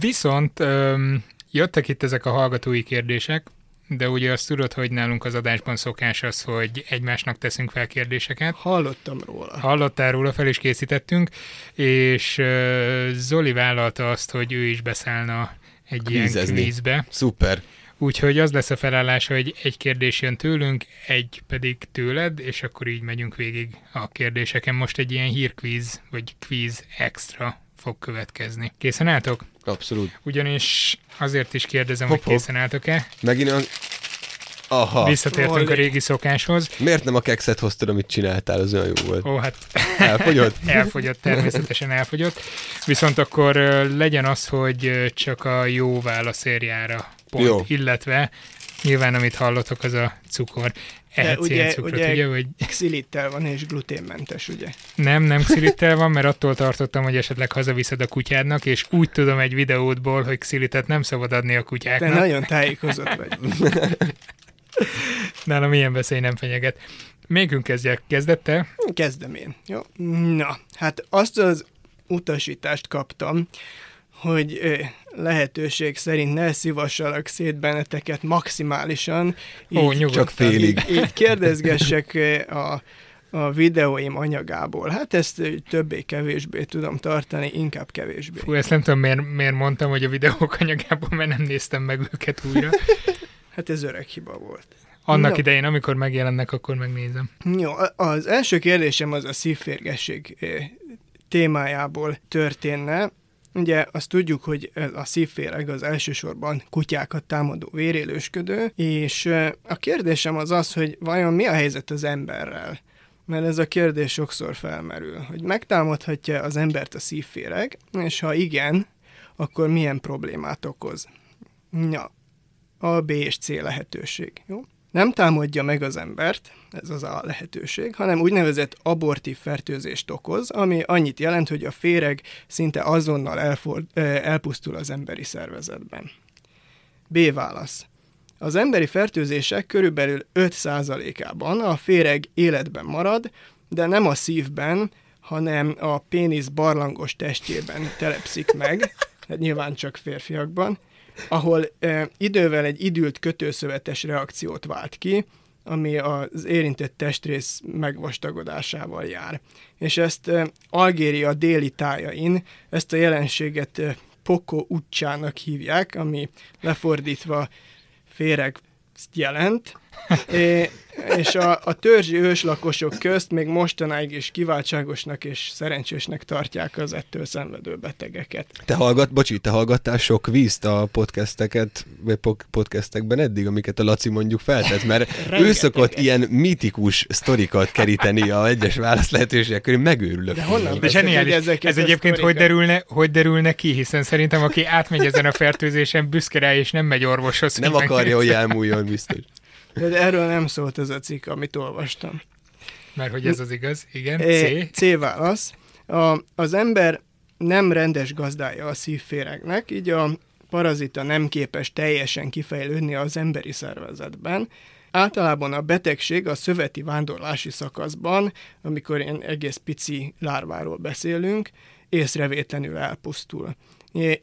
Viszont jöttek itt ezek a hallgatói kérdések, de ugye azt tudod, hogy nálunk az adásban szokás az, hogy egymásnak teszünk fel kérdéseket. Hallottam róla. Hallottál róla, fel is készítettünk, és Zoli vállalta azt, hogy ő is beszállna egy Kvízezni. ilyen kvízbe. Szuper. Úgyhogy az lesz a felállás, hogy egy kérdés jön tőlünk, egy pedig tőled, és akkor így megyünk végig a kérdéseken. Most egy ilyen hírkvíz, vagy kvíz extra fog következni. Készen álltok? Abszolút. Ugyanis azért is kérdezem, hop, hogy készen álltok-e. Megint a... Aha. Visszatértünk Olé. a régi szokáshoz. Miért nem a kekszet hoztad, amit csináltál, az olyan jó volt. Ó, hát... Elfogyott? elfogyott, természetesen elfogyott. Viszont akkor legyen az, hogy csak a jó válaszérjára pont, jó. illetve nyilván amit hallotok, az a cukor. Ehetsz ugye, cukrot, ugye, ugye hogy... xilittel van és gluténmentes, ugye? Nem, nem xilittel van, mert attól tartottam, hogy esetleg hazaviszed a kutyádnak, és úgy tudom egy videódból, hogy xilitet nem szabad adni a kutyáknak. De nagyon tájékozott vagy. Nálam ilyen veszély nem fenyeget. Mégünk kezdjek. Kezdette? Kezdem én. Jó. Na, hát azt az utasítást kaptam, hogy lehetőség szerint ne szívassalak szét benneteket maximálisan. Így, Ó, nyugodt. Csak félig. Így, így kérdezgessek a, a videóim anyagából. Hát ezt többé-kevésbé tudom tartani, inkább kevésbé. Fú, ezt nem tudom, miért, miért mondtam, hogy a videók anyagából, mert nem néztem meg őket újra. hát ez öreg hiba volt. Annak No. idején, amikor megjelennek, akkor megnézem. Jó, az első kérdésem az a szívférgesség eh, témájából történne. Ugye azt tudjuk, hogy a szívféreg az elsősorban kutyákat támadó vérélősködő, és a kérdésem az az, hogy vajon mi a helyzet az emberrel? Mert ez a kérdés sokszor felmerül, hogy megtámadhatja az embert a szívféreg, és ha igen, akkor milyen problémát okoz? Ja, A, B és C lehetőség. Jó? Nem támadja meg az embert, ez az a lehetőség, hanem úgynevezett abortív fertőzést okoz, ami annyit jelent, hogy a féreg szinte azonnal elford, eh, elpusztul az emberi szervezetben. B válasz. Az emberi fertőzések körülbelül 5%-ában a féreg életben marad, de nem a szívben, hanem a pénisz barlangos testjében telepszik meg, hát nyilván csak férfiakban, ahol e, idővel egy idült kötőszövetes reakciót vált ki, ami az érintett testrész megvastagodásával jár. És ezt e, Algéria déli tájain, ezt a jelenséget e, Poko utcsának hívják, ami lefordítva féreg jelent, É, és a, a törzsi őslakosok közt még mostanáig is kiváltságosnak és szerencsésnek tartják az ettől szenvedő betegeket. Te hallgat, bocsi, te hallgattál sok vízt a podcasteket, vagy po- podcastekben eddig, amiket a Laci mondjuk feltett, mert ő szokott ilyen mítikus sztorikat keríteni a egyes válasz lehetőségek körül, megőrülök. De honnan De zseniális. hogy ezeket Ez egyébként hogy derülne, hogy derülne ki, hiszen szerintem aki átmegy ezen a fertőzésen, büszke rá, és nem megy orvoshoz. Nem akarja, hogy elmúljon biztos. De erről nem szólt ez a cikk, amit olvastam. Mert hogy ez az igaz, igen. C. C válasz. A, az ember nem rendes gazdája a szívféregnek, így a parazita nem képes teljesen kifejlődni az emberi szervezetben. Általában a betegség a szöveti vándorlási szakaszban, amikor ilyen egész pici lárváról beszélünk, észrevétlenül elpusztul.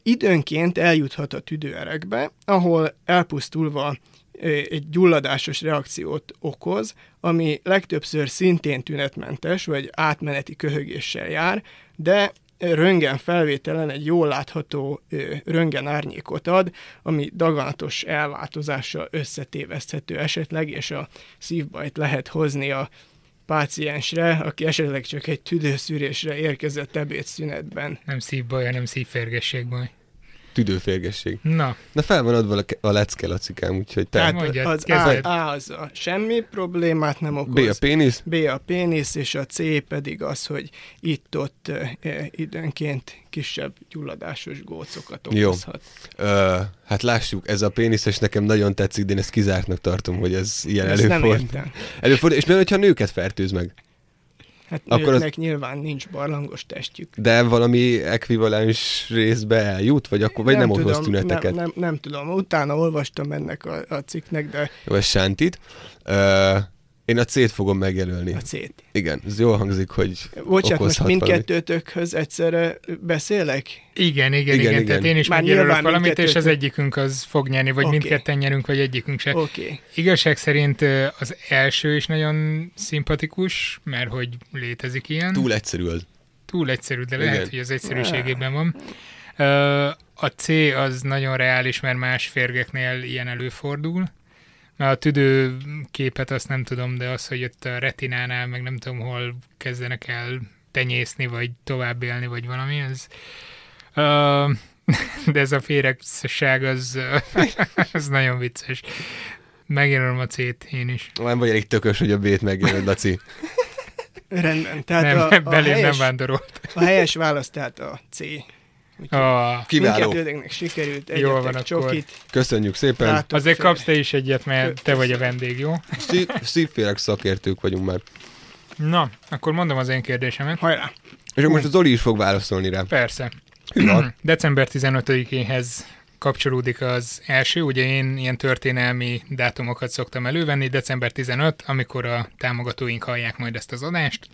Időnként eljuthat a tüdőerekbe, ahol elpusztulva egy gyulladásos reakciót okoz, ami legtöbbször szintén tünetmentes, vagy átmeneti köhögéssel jár, de röntgen felvételen egy jól látható ö, röntgen árnyékot ad, ami daganatos elváltozással összetéveszthető esetleg, és a szívbajt lehet hozni a páciensre, aki esetleg csak egy tüdőszűrésre érkezett ebédszünetben. Nem szívbaj, hanem szívfergesség baj. Tüdőférgesség. Na, Na fel van adva a ke- a lecke, Lacikám, úgyhogy te. Tehát mondjad, az. A, A az a semmi problémát nem okoz. B a pénisz, B a pénisz, és a C pedig az, hogy itt-ott e, időnként kisebb gyulladásos gócokat Jó. okozhat. Ö, hát lássuk, ez a péniszes nekem nagyon tetszik, de én ezt kizártnak tartom, hogy ez ilyen nem előfordul. Előfordul, és mi, hogyha nőket fertőz meg? Hát Akkor Akkor az- nőknek nyilván nincs barlangos testjük. De valami ekvivalens részbe eljut, vagy akkor vagy nem, nem okoz tüneteket? Nem, nem, nem tudom. Utána olvastam ennek a, a cikknek, de Jó, ez sántit. Ö, én a C-t fogom megjelölni. a C-t. Igen, ez jól hangzik, hogy Bocsánat, most mindkettőtökhöz egyszerre beszélek? igen, igen, igen. Igen, igen. Tehát én is Már megjelölök valamit, és az egyikünk az fog nyerni, vagy Oké. mindketten nyerünk, vagy egyikünk se. Okay. Igazság szerint az első is nagyon szimpatikus, mert hogy létezik ilyen. túl egyszerű az. túl egyszerű, de Igen. lehet, hogy az egyszerűségében van. Ö, A C az nagyon reális, mert más férgeknél ilyen előfordul. Mert a tüdő képet azt nem tudom, de az, hogy ott a retinánál, meg nem tudom, hol kezdenek el tenyészni, vagy tovább élni, vagy valami, az... Ö, De ez a féregság, az, az nagyon vicces. Megjelölöm a C-t én is. Nem vagy elég tökös, hogy a B-t megjelöld, Laci. Rendben. Tehát nem, a, nem, a, belém nem helyes, vándorolt. a helyes válasz tehát a C. Úgyhogy Ah, Kiváló. Sikerült, Jól egyetek van akkor. csokit. Köszönjük szépen. Látok azért fel. kapsz te is egyet, mert te vagy a vendég, jó? Szív, szívféreg szakértők vagyunk már. Na, akkor mondom az én kérdésemet. Hajrá! És akkor most a Zoli is fog válaszolni rá. Persze. Hű van. December 15-éhez kapcsolódik az első, ugye én ilyen történelmi dátumokat szoktam elővenni, december 15, amikor a támogatóink hallják majd ezt az adást.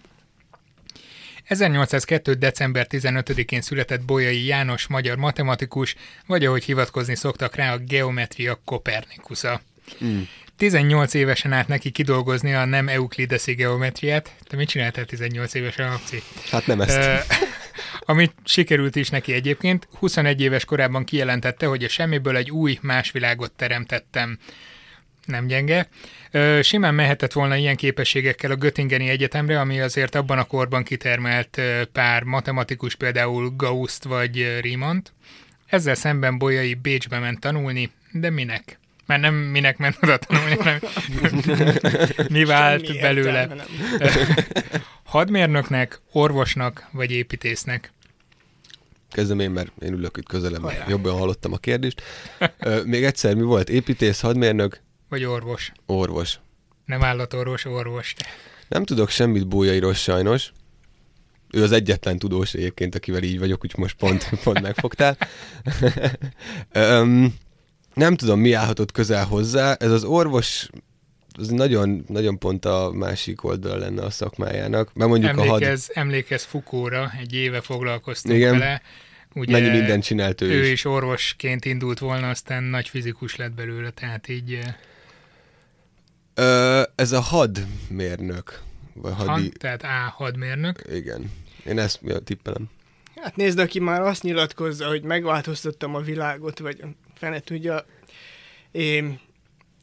1802. december 15-én született Bolyai János magyar matematikus, vagy ahogy hivatkozni szoktak rá, a geometria Kopernikusza. Mm. 18 évesen át neki kidolgozni a nem euklideszi geometriát. Te mit csináltál 18 évesen, Apci? Hát nem ezt. Amit sikerült is neki egyébként. 21 éves korában kijelentette, hogy a semmiből egy új, más világot teremtettem. Nem gyenge. Ö, simán mehetett volna ilyen képességekkel a Göttingeni Egyetemre, ami azért abban a korban kitermelt pár matematikus, például Gausst vagy Riemann-t. Ezzel szemben Bolyai Bécsbe ment tanulni, de minek? Mert nem minek ment oda tanulni, hanem mi vált Semmi belőle. Hadmérnöknek, orvosnak vagy építésznek? Kezdem én, mert én ülök itt közelem, Hajrá. jobban hallottam a kérdést. Még egyszer, mi volt? Építész, hadmérnök? Vagy orvos. Orvos. Nem állatorvos, orvos. Nem tudok semmit Bójairól sajnos. Ő az egyetlen tudós egyébként, akivel így vagyok, úgyhogy most pont, pont megfogtál. um, nem tudom, mi állhatott közel hozzá. Ez az orvos az nagyon, nagyon pont a másik oldal lenne a szakmájának. Mert mondjuk emlékez, a had... emlékez Fukóra, egy éve foglalkoztunk Igen. vele. Ugye Mennyi mindent csinált ő, ő is. is orvosként indult volna, aztán nagy fizikus lett belőle, tehát így... Ö, ez a hadmérnök. Vagy hadi... Han, tehát A hadmérnök. Igen. Én ezt mi a tippelem. Hát nézd, aki már azt nyilatkozza, hogy megváltoztattam a világot, vagy fene tudja, én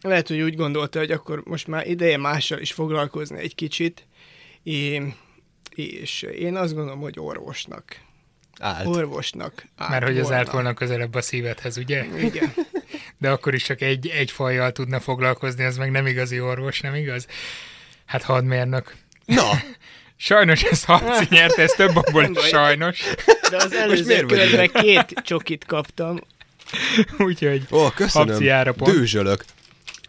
lehet, hogy úgy gondolta, hogy akkor most már ideje mással is foglalkozni egy kicsit, én, és én azt gondolom, hogy orvosnak. Állt. Orvosnak állt Mert hogy az állt volna közelebb a szívedhez, ugye? Igen. De akkor is csak egy, egy fajjal tudna foglalkozni, az meg nem igazi orvos, nem igaz? Hát hadmérnök. Na! Sajnos ez Habci nyert, ez több abból sajnos. De az előző körben két csokit kaptam. Úgyhogy Ó, köszönöm, dőzsölök.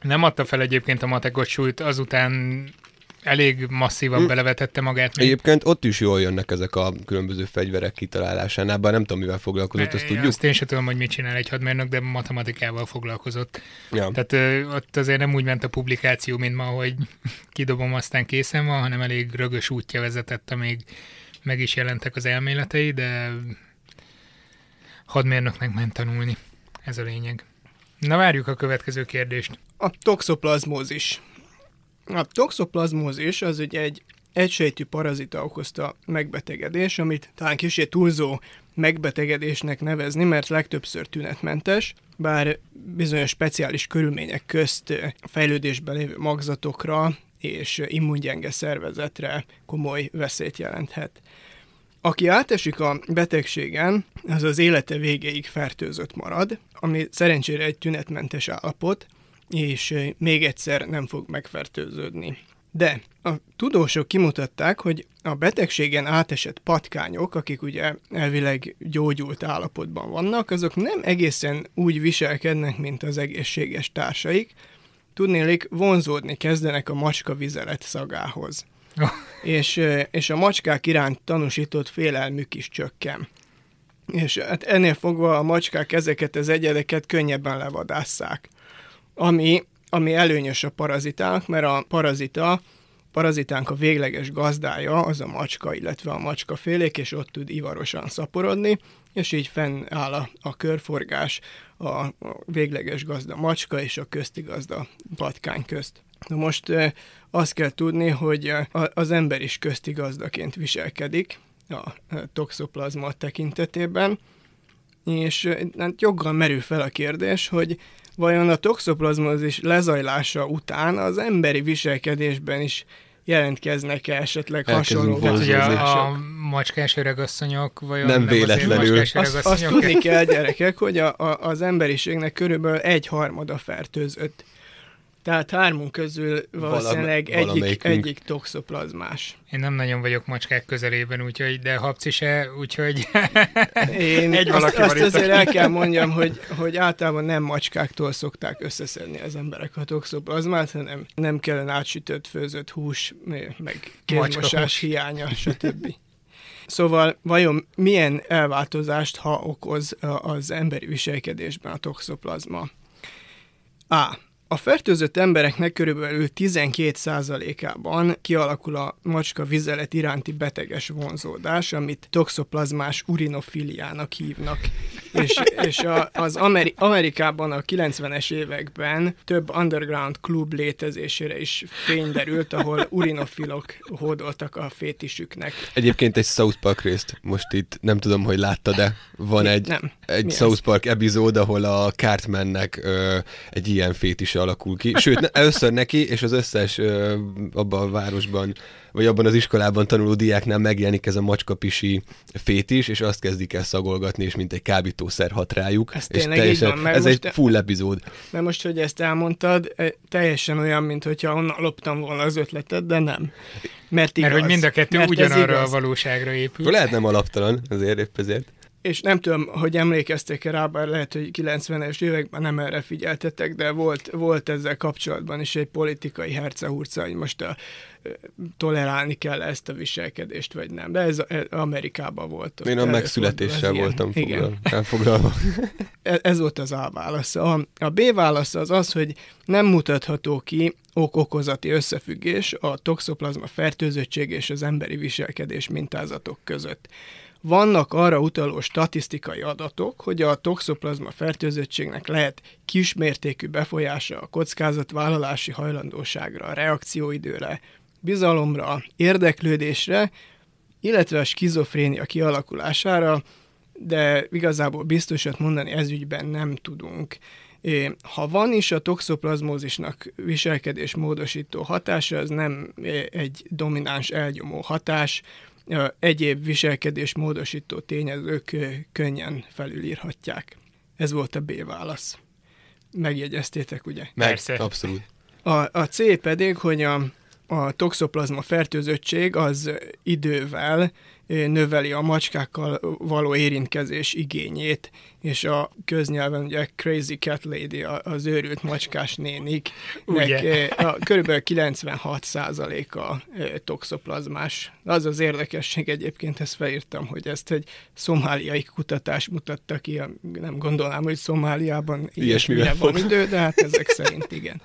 Nem adta fel egyébként a matekot súlyt, azután elég masszívan hm. belevetette magát. Még. Egyébként ott is jól jönnek ezek a különböző fegyverek kitalálásánál, bár nem tudom, mivel foglalkozott, azt tudjuk. Azt én sem tudom, hogy mit csinál egy hadmérnök, de matematikával foglalkozott. Ja. Tehát ö, ott azért nem úgy ment a publikáció, mint ma, hogy kidobom, aztán készen van, hanem elég rögös útja vezetett, amíg meg is jelentek az elméletei, de hadmérnöknek ment tanulni. Ez a lényeg. Na várjuk a következő kérdést. A toxoplazmózis. A toxoplazmózis az ugye egy egysejtű parazita okozta megbetegedés, amit talán kicsit túlzó megbetegedésnek nevezni, mert legtöbbször tünetmentes, bár bizonyos speciális körülmények közt fejlődésben lévő magzatokra és immungyenge szervezetre komoly veszélyt jelenthet. Aki átesik a betegségen, az az élete végéig fertőzött marad, ami szerencsére egy tünetmentes állapot, és még egyszer nem fog megfertőződni. De a tudósok kimutatták, hogy a betegségen átesett patkányok, akik ugye elvileg gyógyult állapotban vannak, azok nem egészen úgy viselkednek, mint az egészséges társaik. Tudnélik, vonzódni kezdenek a macska vizelet szagához. és, és a macskák iránt tanúsított félelmük is csökken. És hát ennél fogva a macskák ezeket az egyedeket könnyebben levadásszák. Ami, ami előnyös a parazitának, mert a parazita parazitánk a végleges gazdája az a macska, illetve a macska félék, és ott tud ivarosan szaporodni, és így fennáll a, a körforgás a, a végleges gazda macska és a közti gazda patkány közt. Na most azt kell tudni, hogy az ember is közti gazdaként viselkedik a toxoplazma tekintetében, és hát joggal merül fel a kérdés, hogy vajon a toxoplazmozis lezajlása után az emberi viselkedésben is jelentkeznek-e esetleg hasonló Tehát ugye a macskás öregasszonyok, vajon nem, nem véletlenül. Azt, azt tudni kell, gyerekek, hogy a, a, az emberiségnek körülbelül egy harmada fertőzött tehát hármunk közül valószínűleg Valam, egyik, egyik toxoplazmás. Én nem nagyon vagyok macskák közelében, úgyhogy, de Habci se, úgyhogy Én egy azt, valaki azt azért el kell mondjam, hogy, hogy általában nem macskáktól szokták összeszedni az emberek a toxoplazmát, hanem nem kellene átsütött, főzött hús, meg kézmosás hiánya, stb. Szóval vajon milyen elváltozást, ha okoz az emberi viselkedésben a toxoplazma? A. A fertőzött embereknek körülbelül 12%-ában kialakul a macska vizelet iránti beteges vonzódás, amit toxoplazmás urinofiliának hívnak. és, és a, az Ameri- Amerikában a 90-es években több underground klub létezésére is fény derült, ahol urinofilok hódoltak a fétisüknek. Egyébként egy South Park részt, most itt nem tudom, hogy látta, de van egy, Nem. egy Mi South ez? Park epizód, ahol a Cartmannek ö, egy ilyen fétise alakul ki. Sőt, ne, először neki, és az összes ö, abban a városban, vagy abban az iskolában tanuló diáknál megjelenik ez a macskapisi fétis, és azt kezdik el szagolgatni, és mint egy kábítószer hat rájuk. Ez és tényleg így van, mert ez most- egy full epizód. Mert most, hogy ezt elmondtad, teljesen olyan, mint hogyha onnan loptam volna az ötletet, de nem. Mert igaz. Mert hogy mind a kettő ugyanarra a valóságra épül. Lehet nem alaptalan, azért épp ezért. És nem tudom, hogy emlékeztek-e rá, bár lehet, hogy 90-es években nem erre figyeltetek, de volt, volt ezzel kapcsolatban is egy politikai hercehurca, hogy most a, tolerálni kell ezt a viselkedést, vagy nem. De ez, ez Amerikában volt. Én a megszületéssel ilyen. voltam Igen. foglal, elfoglalva. E- Ez volt az A válasz. A, a B válasz az az, hogy nem mutatható ki ok-okozati összefüggés a toxoplazma fertőzöttség és az emberi viselkedés mintázatok között. Vannak arra utaló statisztikai adatok, hogy a toxoplazma fertőzöttségnek lehet kismértékű befolyása a kockázatvállalási hajlandóságra, a reakcióidőre, bizalomra, érdeklődésre, illetve a skizofrénia kialakulására, de igazából biztosat mondani ez ügyben nem tudunk. Ha van is a toxoplazmózisnak viselkedés módosító hatása, az nem egy domináns elnyomó hatás, egyéb viselkedés módosító tényezők könnyen felülírhatják. Ez volt a B válasz. Megjegyeztétek, ugye? Meg, Persze. abszolút. A, a C pedig, hogy a, a toxoplazma fertőzöttség az idővel növeli a macskákkal való érintkezés igényét, és a köznyelven ugye Crazy Cat Lady, a- az őrült macskás nénik, a, körülbelül 96%-a ö, toxoplazmás. Az az érdekesség egyébként, ezt felírtam, hogy ezt egy szomáliai kutatás mutatta ki, a- nem gondolnám, hogy Szomáliában Ilyesmivel ilyesmire van idő, de hát ezek szerint igen.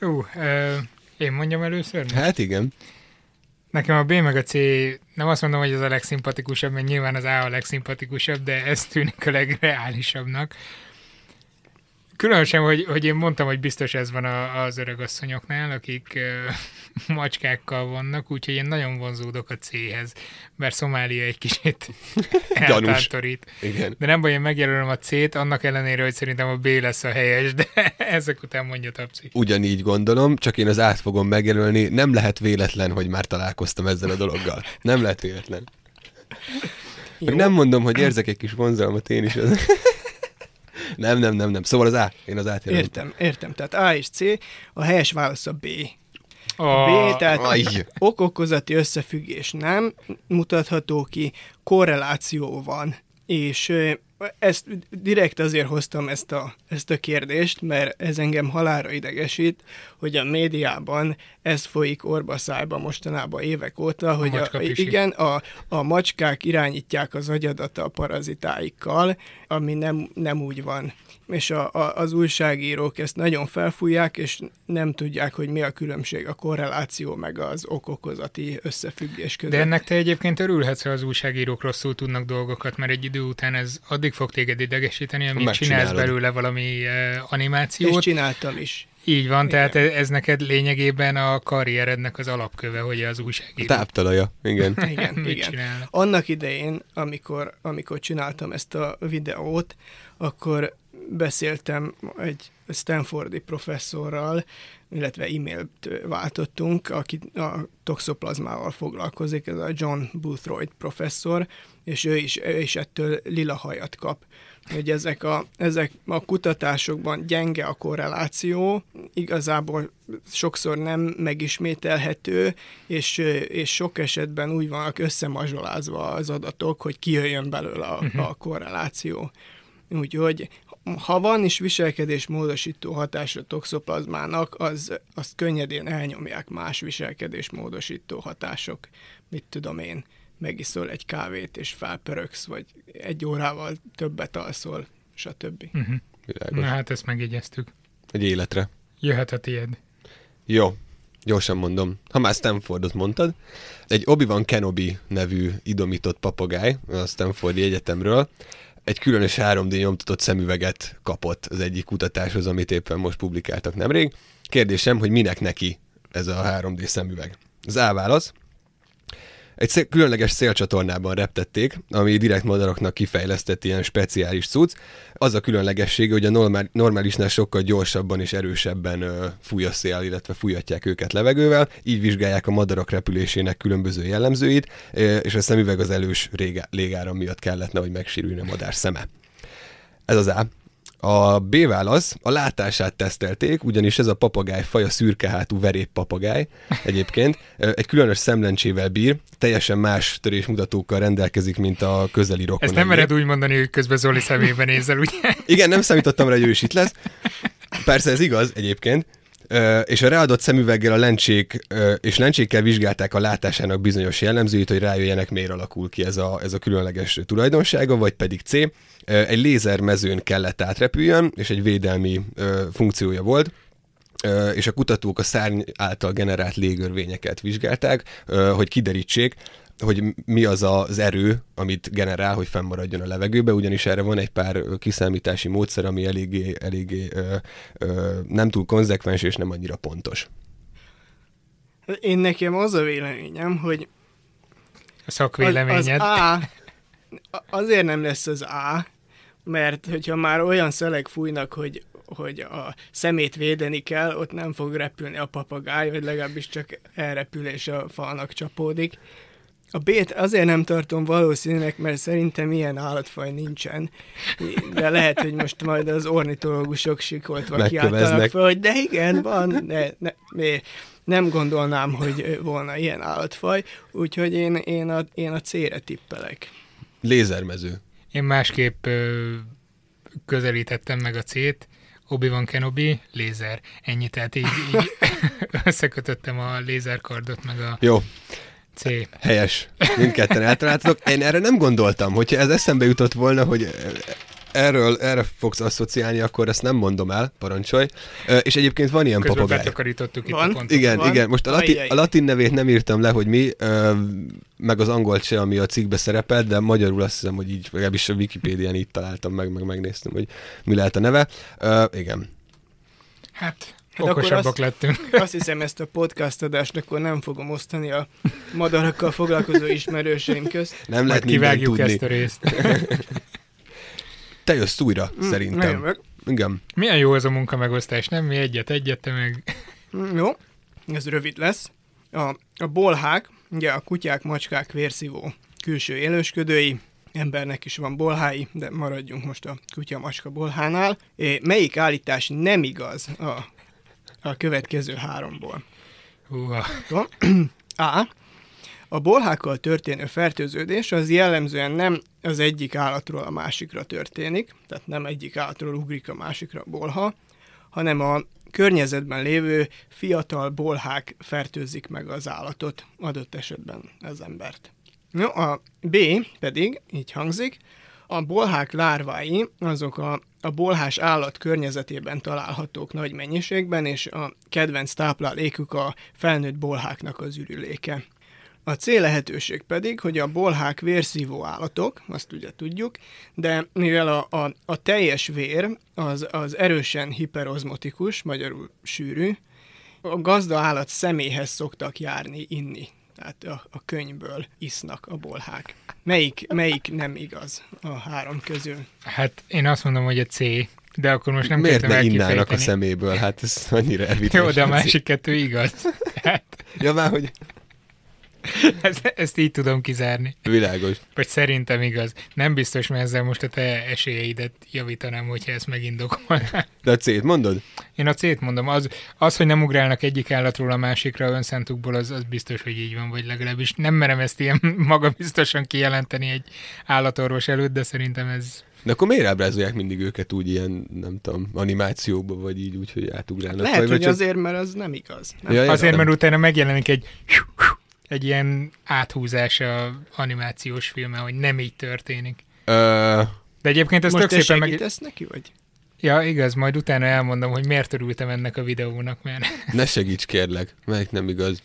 Ú, ö, én mondjam először? most? Hát igen. Nekem a B meg a C, nem azt mondom, hogy ez a legszimpatikusabb, mert nyilván az A a legszimpatikusabb, de ez tűnik a legreálisabbnak. Különösen, hogy, hogy én mondtam, hogy biztos ez van a, az öregasszonyoknál, akik ö, macskákkal vannak, úgyhogy én nagyon vonzódok a C-hez, bár Szomália egy kicsit eltántorít. Igen. De nem baj, én megjelölöm a C-t, annak ellenére, hogy szerintem a B lesz a helyes, de ezek után mondja Tapci. Ugyanígy gondolom, csak én az át fogom megjelölni. Nem lehet véletlen, hogy már találkoztam ezzel a dologgal. Nem lehet véletlen. Meg nem mondom, hogy érzek egy kis vonzalmat én is. Nem, nem, nem, nem. Szóval az A. Én az át jelölöm. Értem, értem. Tehát A és C, a helyes válasz a B. A, B, tehát okokozati összefüggés nem mutatható ki, korreláció van. És ezt direkt azért hoztam ezt a, ezt a kérdést, mert ez engem halára idegesít, hogy a médiában ez folyik orbaszájba mostanában évek óta, hogy a, igen, a, a macskák irányítják az agyadat a parazitáikkal, ami nem, nem úgy van. És a, a, az újságírók ezt nagyon felfújják, és nem tudják, hogy mi a különbség a korreláció meg az okokozati összefüggés között. De ennek te egyébként örülhetsz, ha az újságírók rosszul tudnak dolgokat, mert egy idő után ez addig fog téged idegesíteni, amíg csinálsz belőle valami és animációt. csináltam is. Így van, Igen. tehát ez, ez neked lényegében a karrierednek az alapköve, hogy az A újságíró táptalaja. Igen. Igen, mit igen. csinálnak. Annak idején, amikor, amikor csináltam ezt a videót, akkor beszéltem egy Stanfordi professzorral, illetve e-mailt váltottunk, aki a toxoplazmával foglalkozik, ez a John Boothroyd professzor, és ő is, ő is ettől lila hajat kap. Hogy ezek a, ezek a kutatásokban gyenge a korreláció, igazából sokszor nem megismételhető, és, és sok esetben úgy vannak összemazsolázva az adatok, hogy kijöjjön belőle a, a korreláció. Úgyhogy ha van is viselkedés módosító hatás a toxoplazmának, az, azt könnyedén elnyomják más viselkedés módosító hatások. Mit tudom én, megiszol egy kávét és felpöröksz, vagy egy órával többet alszol, stb. Uh-huh. Világos. Na hát ezt megjegyeztük. Egy életre. Jöhet a tied. Jó. gyorsan mondom, ha már Stanfordot mondtad, egy Obi-Wan Kenobi nevű idomított papagáj a Stanfordi Egyetemről egy különös 3D nyomtatott szemüveget kapott az egyik kutatáshoz, amit éppen most publikáltak nemrég. Kérdésem, hogy minek neki ez a 3D szemüveg? Az A válasz, egy szél, különleges szélcsatornában reptették, ami direkt madaraknak kifejlesztett ilyen speciális cucc. Az a különlegessége, hogy a normál, normálisnál sokkal gyorsabban és erősebben ö, fúj a szél, illetve fújatják őket levegővel, így vizsgálják a madarak repülésének különböző jellemzőit, és a szemüveg az elős légáram miatt kellett, hogy megsérüljön a madár szeme. Ez az A. A B válasz, a látását tesztelték, ugyanis ez a papagáj faj a szürkehátú verép papagáj egyébként. Egy különös szemlencsével bír, teljesen más törésmutatókkal rendelkezik, mint a közeli rokon. Ezt nem mered úgy mondani, hogy közben Zoli szemébe nézel, ugye? Igen, nem számítottam rá, hogy ő is itt lesz. Persze ez igaz egyébként, és a ráadott szemüveggel a lencsék, és lencsékkel vizsgálták a látásának bizonyos jellemzőit, hogy rájöjjenek, miért alakul ki ez a, ez a különleges tulajdonsága, vagy pedig C. Egy lézermezőn kellett átrepüljön, és egy védelmi funkciója volt, és a kutatók a szárny által generált légörvényeket vizsgálták, hogy kiderítsék, hogy mi az az erő, amit generál, hogy fennmaradjon a levegőbe, ugyanis erre van egy pár kiszámítási módszer, ami eléggé, eléggé ö, ö, nem túl konzekvens és nem annyira pontos. Én nekem az a véleményem, hogy a szakvéleményed. Az, az A, azért nem lesz az A, mert hogyha már olyan szelek fújnak, hogy hogy a szemét védeni kell, ott nem fog repülni a papagáj, vagy legalábbis csak elrepül és a falnak csapódik. A B-t azért nem tartom valószínűnek, mert szerintem ilyen állatfaj nincsen. De lehet, hogy most majd az ornitológusok sikoltva kiáltanak fel, hogy de igen, van, ne, ne, nem gondolnám, hogy volna ilyen állatfaj, úgyhogy én, én, a, én a C-re tippelek. Lézermező. Én másképp ö, közelítettem meg a C-t, Obi-Wan Kenobi, lézer. Ennyi, tehát így, így összekötöttem a lézerkardot, meg a... Jó, C. Helyes. Mindketten eltaláltatok. Én erre nem gondoltam, hogyha ez eszembe jutott volna, hogy erről, erre fogsz asszociálni, akkor ezt nem mondom el, parancsolj. És egyébként van ilyen Közben papagáj. itt van? a pontot. Igen, van? igen. Most a latin, a latin nevét nem írtam le, hogy mi, meg az angolt se, ami a cikkbe szerepelt, de magyarul azt hiszem, hogy így, legalábbis a Wikipédián így találtam meg, meg megnéztem, hogy mi lehet a neve. Igen. Hát Hát Okosabbak azt, lettünk. Azt hiszem, ezt a podcast adást akkor nem fogom osztani a madarakkal foglalkozó ismerőseim közt. Nem lehet kivágjuk tudni. ezt a részt. Te jössz újra, mm, szerintem. Meg. Igen. Milyen jó ez a munkamegosztás, nem? Mi egyet, egyet, te meg... Mm, jó, ez rövid lesz. A, a bolhák, ugye a kutyák, macskák vérszívó külső élősködői, embernek is van bolhái, de maradjunk most a kutya-macska bolhánál. É, melyik állítás nem igaz a a következő háromból. Húha. A. A bolhákkal történő fertőződés az jellemzően nem az egyik állatról a másikra történik, tehát nem egyik állatról ugrik a másikra a bolha, hanem a környezetben lévő fiatal bolhák fertőzik meg az állatot, adott esetben az embert. No, a B pedig így hangzik, a bolhák lárvái azok a, a bolhás állat környezetében találhatók nagy mennyiségben, és a kedvenc táplálékük a felnőtt bolháknak az ürüléke. A cél lehetőség pedig, hogy a bolhák vérszívó állatok, azt ugye tudjuk, de mivel a, a, a teljes vér az, az erősen hiperozmotikus, magyarul sűrű, a gazda állat személyhez szoktak járni, inni tehát a, a könyvből isznak a bolhák. Melyik, melyik nem igaz a három közül? Hát én azt mondom, hogy a C, de akkor most nem Miért ne innának a szeméből? Hát ez annyira evidens. Jó, de a másik kettő igaz. Hát... Ja, már, hogy ezt, ezt így tudom kizárni. Világos. Vagy szerintem igaz. Nem biztos, mert ezzel most a te esélyeidet javítanám, hogyha ezt megindokolnál. De a C-t mondod? Én a C-t mondom. Az, az, hogy nem ugrálnak egyik állatról a másikra önszántukból, az, az biztos, hogy így van, vagy legalábbis nem merem ezt ilyen magabiztosan kijelenteni egy állatorvos előtt, de szerintem ez de akkor miért ábrázolják mindig őket úgy ilyen, nem tudom, animációba, vagy így úgy, hogy átugrálnak? Lehet, vagy hogy csak... azért, mert az nem igaz. Nem? Ja, azért, mert utána megjelenik egy egy ilyen áthúzás a animációs filme, hogy nem így történik. Ö... De egyébként ez Most tök szépen meg... neki, vagy? Ja, igaz, majd utána elmondom, hogy miért örültem ennek a videónak, mert... Ne segíts kérlek, melyik nem igaz.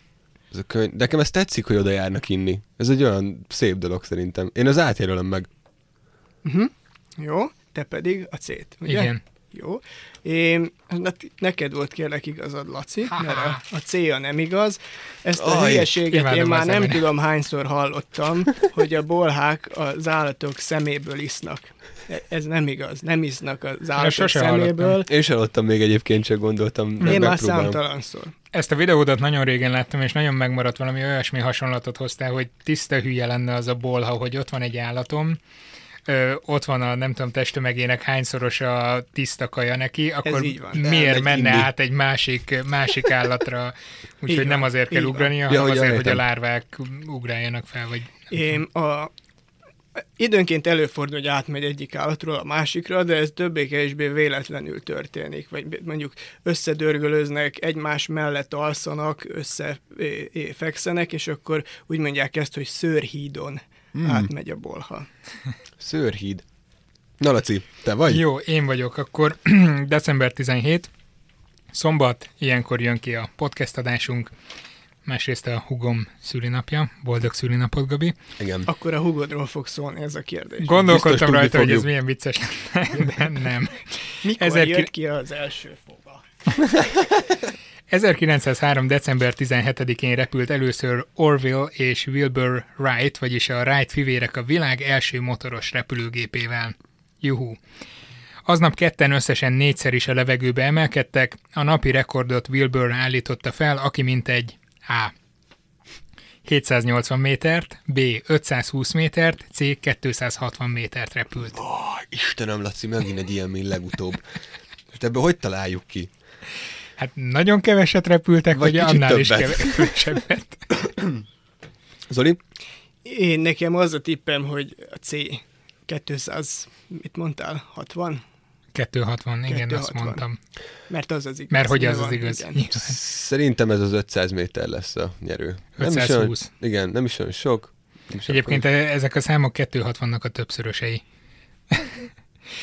Ez a könyv... De nekem ez tetszik, hogy oda járnak inni. Ez egy olyan szép dolog szerintem. Én az átjelölöm meg. Uh-huh. Jó, te pedig a C-t, ugye? Igen. Jó. Én, hát neked volt kérlek igazad, Laci, mert a, a C-ja nem igaz. Ezt a Aj, hülyeséget én már nem tudom hányszor hallottam, hogy a bolhák az állatok szeméből isznak. E- Ez nem igaz, nem isznak az állatok szeméből. hallottam. Én sem hallottam még egyébként, csak gondoltam. Én már számtalanszor. Ezt a videódat nagyon régen láttam, és nagyon megmaradt valami olyasmi hasonlatot hoztál, hogy tiszta hülye lenne az a bolha, hogy ott van egy állatom, ö, ott van a nem tudom testtömegének hányszoros a tiszta kaja neki, akkor miért Elmegy menne inni. át egy másik, másik állatra, úgyhogy nem azért kell ugrania, Ja, hanem hogy azért, hogy a lárvák ugráljanak fel, vagy Én a, időnként előfordul, hogy átmegy egyik állatról a másikra, de ez többé-kevésbé véletlenül történik, vagy mondjuk összedörgölöznek, egymás mellett alszanak, össze é, é, fekszenek, és akkor úgy mondják ezt, hogy szőrhídon hmm. átmegy a bolha. Szőrhíd. Na, Laci, te vagy? Jó, én vagyok. Akkor december 17, szombat, ilyenkor jön ki a podcast adásunk. Másrészt a hugom szülinapja. Boldog szülinapot, Gabi. Igen. Akkor a hugodról fog szólni ez a kérdés. Gondolkodtam Biztos rajta, hogy ez milyen vicces lenne, de nem. Mikor ezer jött ki- ki az első foga? 1903. december 17-én repült először Orville és Wilbur Wright, vagyis a Wright fivérek a világ első motoros repülőgépével. Juhu! Aznap ketten összesen négyszer is a levegőbe emelkedtek, a napi rekordot Wilbur állította fel, aki mintegy A. 780 métert, B. 520 métert, C. 260 métert repült. Oh, Istenem, Laci, megint egy élmény legutóbb. Most ebből hogy találjuk ki? Hát nagyon keveset repültek, Vagy vagy, annál is többet. keve- kevesebbet. Zoli? Én nekem az a tippem, hogy a C 200, mit mondtál? 60? 260, igen, 260. azt mondtam. Mert az az igaz. Mert hogy az az igaz. Igen. Szerintem ez az 500 méter lesz a nyerő. Nem is 520. olyan, igen, nem is olyan sok. Nem is Egyébként akkor- e- ezek a számok 260-nak a többszörösei.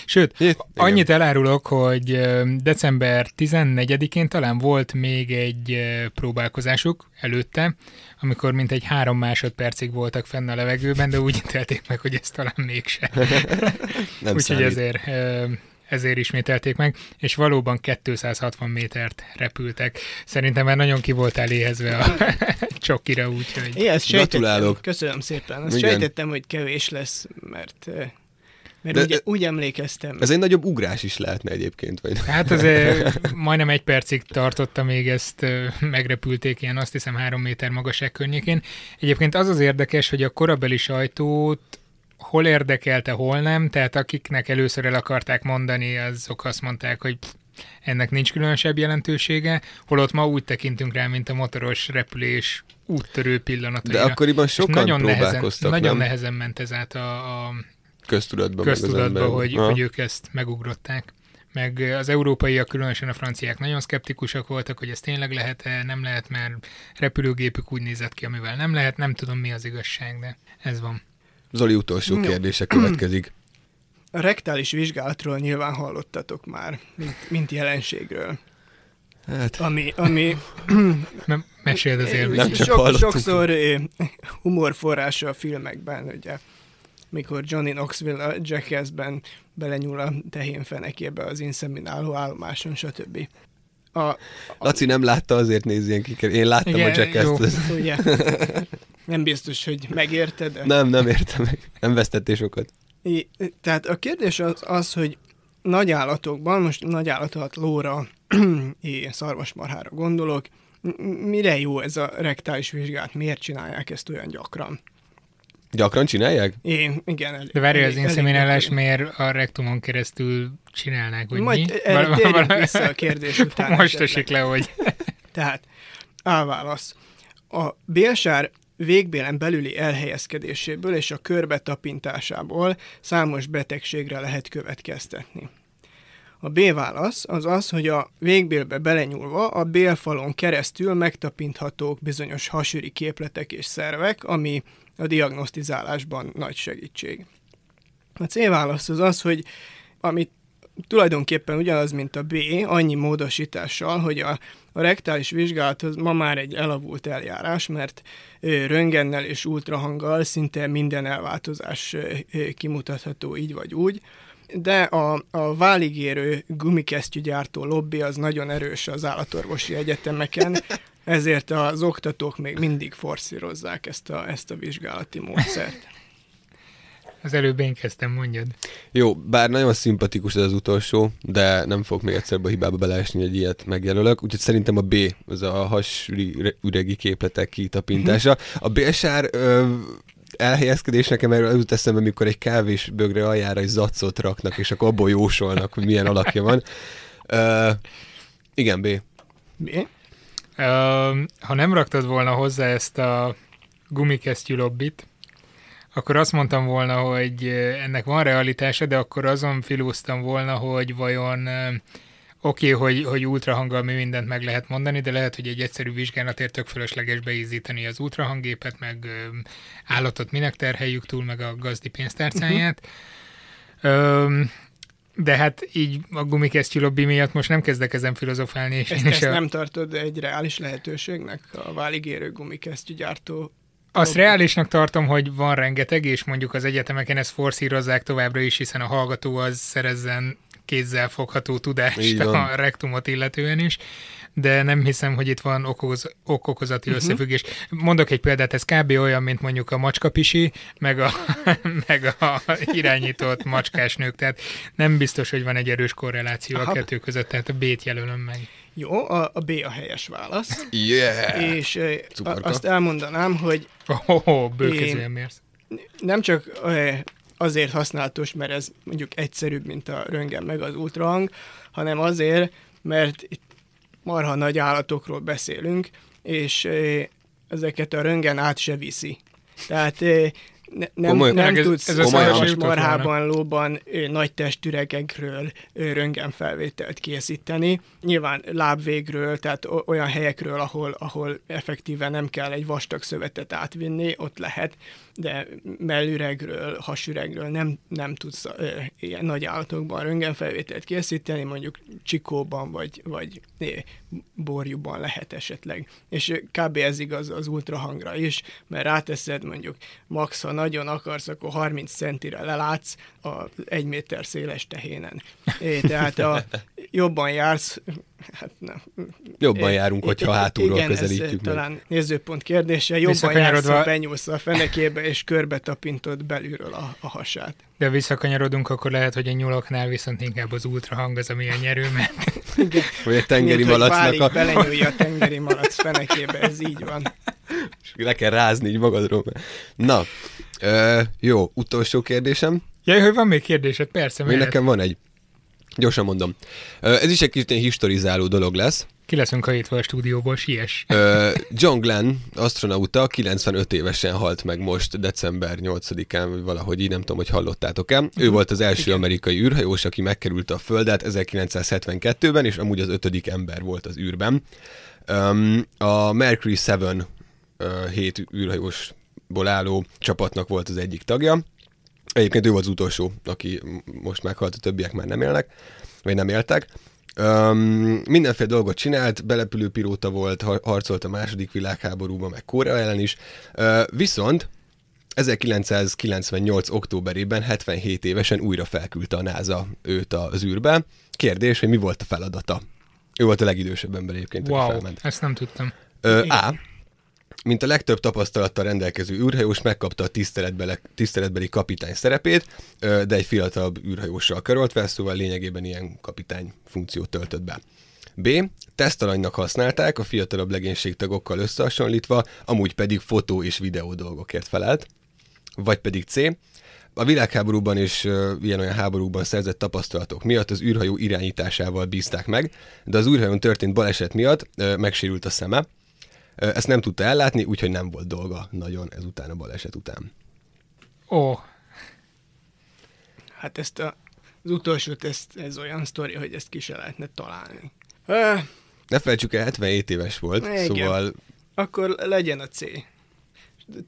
Sőt, Itt- igen. annyit elárulok, hogy december 14-én talán volt még egy próbálkozásuk előtte, amikor mintegy három másodpercig voltak fenn a levegőben, de úgy ítélték meg, hogy ez talán mégse. nem Úgyhogy ezért, ezért ismételték meg, és valóban 260 métert repültek. Szerintem már nagyon ki voltál éhezve a csokira, úgyhogy... Én ezt sejtettem. Gratulálok. Köszönöm szépen. Azt Igen. sejtettem, hogy kevés lesz, mert, mert De- úgy, úgy emlékeztem. Ez egy nagyobb ugrás is lehetne egyébként. Vagy... Hát azért majdnem egy percig tartotta, még ezt megrepülték ilyen azt hiszem három méter magasság környékén. Egyébként az az érdekes, hogy a korabeli sajtót hol érdekelte, hol nem, tehát akiknek először el akarták mondani, azok azt mondták, hogy ennek nincs különösebb jelentősége, holott ma úgy tekintünk rá, mint a motoros repülés úttörő pillanataira. De akkoriban sokan nagyon nehezen, próbálkoztak, nagyon nem? nehezen ment ez át a, a Köztudatban. meg az köztudatba, emberben. hogy, Ha. hogy ők ezt megugrották. Meg az európaiak, különösen a franciák nagyon szkeptikusak voltak, hogy ez tényleg lehet-e, nem lehet, mert repülőgépük úgy nézett ki, amivel nem lehet, nem tudom mi az igazság, de ez van. Zoli utolsó kérdése következik. A rektális vizsgálatról nyilván hallottatok már, mint, mint jelenségről. Hát, Ami, ami M- meséld az Nem élményt. sok, sokszor eh, humorforrása a filmekben, ugye, mikor Johnny Knoxville a Jackassben belenyúl a tehén fenekébe az inszemináló állomáson, stb. A, Laci nem látta, azért néz ilyen kiker. Én láttam Igen, a Jackass-t. ugye, nem biztos, hogy megérted, de... Nem, nem értem meg. Nem vesztettél sokat. I, tehát a kérdés az, az, hogy nagy állatokban, most nagy állat alatt lóra, és szarvasmarhára gondolok, mire jó ez a rektális vizsgálat, miért csinálják ezt olyan gyakran? Gyakran csinálják? Én, igen. El, De várj, az elég- elég inszeminálás gyakran. miért a rektumon keresztül csinálnák, hogy Majd mi? térjünk val- vissza a kérdés után Most esik le, hogy Tehát, álválasz. A bélsár végbélen belüli elhelyezkedéséből és a körbe tapintásából számos betegségre lehet következtetni. A B válasz az az, hogy a végbélbe belenyúlva a bélfalon keresztül megtapinthatók bizonyos hasüri képletek és szervek, ami a diagnosztizálásban nagy segítség. A C válasz az az, hogy amit tulajdonképpen ugyanaz, mint a B, annyi módosítással, hogy a, a rektális vizsgálat az ma már egy elavult eljárás, mert röngennel és ultrahanggal szinte minden elváltozás kimutatható így vagy úgy, de a, a váligérő gumikesztyűgyártó lobby az nagyon erős az állatorvosi egyetemeken, ezért az oktatók még mindig forszírozzák ezt a, ezt a vizsgálati módszert. Az előbb én kezdtem, mondjad. Jó, bár nagyon szimpatikus ez az utolsó, de nem fog még egyszer a hibába beleesni, hogy ilyet megjelölök. Úgyhogy szerintem a B, az a hasüregi képletek kitapintása. A B-sár elhelyezkedés nekem erről jut eszembe, amikor egy kávés bögre aljára egy zacot raknak, és akkor abból jósolnak, hogy milyen alakja van. Ö, igen, B. B? Ö, ha nem raktad volna hozzá ezt a gumikesztyű lobbit, akkor azt mondtam volna, hogy ennek van realitása, de akkor azon filóztam volna, hogy vajon oké, okay, hogy, hogy ultrahanggal mi mindent meg lehet mondani, de lehet, hogy egy egyszerű vizsgálatért tök fölösleges beízítani az ultrahanggépet, meg ö, állatot minek terheljük túl, meg a gazdi pénztárcáját. Uh-huh. Ö, de hát így a gumikesztyű lobby miatt most nem kezdek ezen filozofálni. És ezt, ezt a... nem tartod egy reális lehetőségnek a váligérő gumikesztyű gyártó azt reálisnak tartom, hogy van rengeteg, és mondjuk az egyetemeken ezt forszírozzák továbbra is, hiszen a hallgató az szerezzen kézzel fogható tudást a rektumot illetően is, de nem hiszem, hogy itt van okoz, okokozati uh-huh. összefüggés. Mondok egy példát, ez kb. olyan, mint mondjuk a macskapisi, meg a, meg a irányított macskás nők, tehát nem biztos, hogy van egy erős korreláció Aha. a kettő között, tehát a B-t jelölöm meg. Jó, a, a B a helyes válasz. Yeah! És a, azt elmondanám, hogy... Oh, oh bőkezően mérsz. Nem csak azért használatos, mert ez mondjuk egyszerűbb, mint a röngen meg az ultrahang, hanem azért, mert itt marha nagy állatokról beszélünk, és ezeket a röngen át se viszi. Tehát ne, nem, Komoly, nem ez, tudsz ez szarvas marhában, lóban nagy testüregekről röntgenfelvételt készíteni. Nyilván lábvégről, tehát olyan helyekről, ahol, ahol effektíven nem kell egy vastag szövetet átvinni, ott lehet, de mellüregről, hasüregről nem, nem tudsz ö, ilyen nagy állatokban röntgenfelvételt készíteni, mondjuk csikóban vagy, vagy é, borjúban lehet esetleg. És kb. ez igaz az ultrahangra is, mert ráteszed mondjuk max, ha nagyon akarsz, akkor 30 centire lelátsz a egy méter széles tehénen. É, tehát a, jobban jársz, hát nem. Jobban járunk, hogyha hátulról igen, közelítjük ez meg. talán nézőpont kérdése. Jobban jársz, ha benyúlsz a fenekébe, és körbe tapintod belülről a, a hasát. De visszakanyarodunk, akkor lehet, hogy a nyuloknál viszont inkább az ultrahang az, ami a nyerő, mert... Vagy a tengeri Mint, malacnak a... belenyúlja a tengeri malac fenekébe, ez így van. És le kell rázni így magadról. Na, ö, jó, utolsó kérdésem. Ja, hogy van még kérdésed, persze. Még nekem van egy. Gyorsan mondom. Ez is egy kicsit historizáló dolog lesz. Ki leszünk hajítva a stúdióból, siess. John Glenn, astronauta, 95 évesen halt meg most, december 8-án, vagy valahogy így, nem tudom, hogy hallottátok-e. Uh-huh. Ő mhm. volt az első Igen. amerikai űrhajós, aki megkerült a Földet 1972-ben, és amúgy az ötödik ember volt az űrben. A Mercury 7 hét űrhajósból álló csapatnak volt az egyik tagja. Egyébként ő volt az utolsó, aki most meghalt, a többiek már nem élnek, vagy nem éltek. Um, mindenféle dolgot csinált, belepülő pilóta volt, harcolt a második világháborúban, meg Korea ellen is. Uh, viszont 1998. októberében 77 évesen újra felküldte a NASA őt az űrbe. Kérdés, hogy mi volt a feladata? Ő volt a legidősebb ember egyébként, wow, aki felment. ezt nem tudtam. Ö, A. Mint a legtöbb tapasztalattal rendelkező űrhajós megkapta a tiszteletbeli, tiszteletbeli kapitány szerepét, de egy fiatalabb űrhajóssal karoltva, szóval lényegében ilyen kapitány funkciót töltött be. B. Tesztalanynak használták, a fiatalabb legénységtagokkal összehasonlítva, amúgy pedig fotó és videó dolgokért felelt. Vagy pedig C. A világháborúban és ilyen-olyan háborúban szerzett tapasztalatok miatt az űrhajó irányításával bízták meg, de az űrhajón történt baleset miatt megsérült a szeme, ezt nem tudta ellátni, úgyhogy nem volt dolga nagyon ezután a baleset után. Ó. Hát ezt a, az utolsót, ezt, ez olyan sztori, hogy ezt ki se lehetne találni. Ne felejtsük el, 77 éves volt, Igen. szóval... Akkor legyen a C.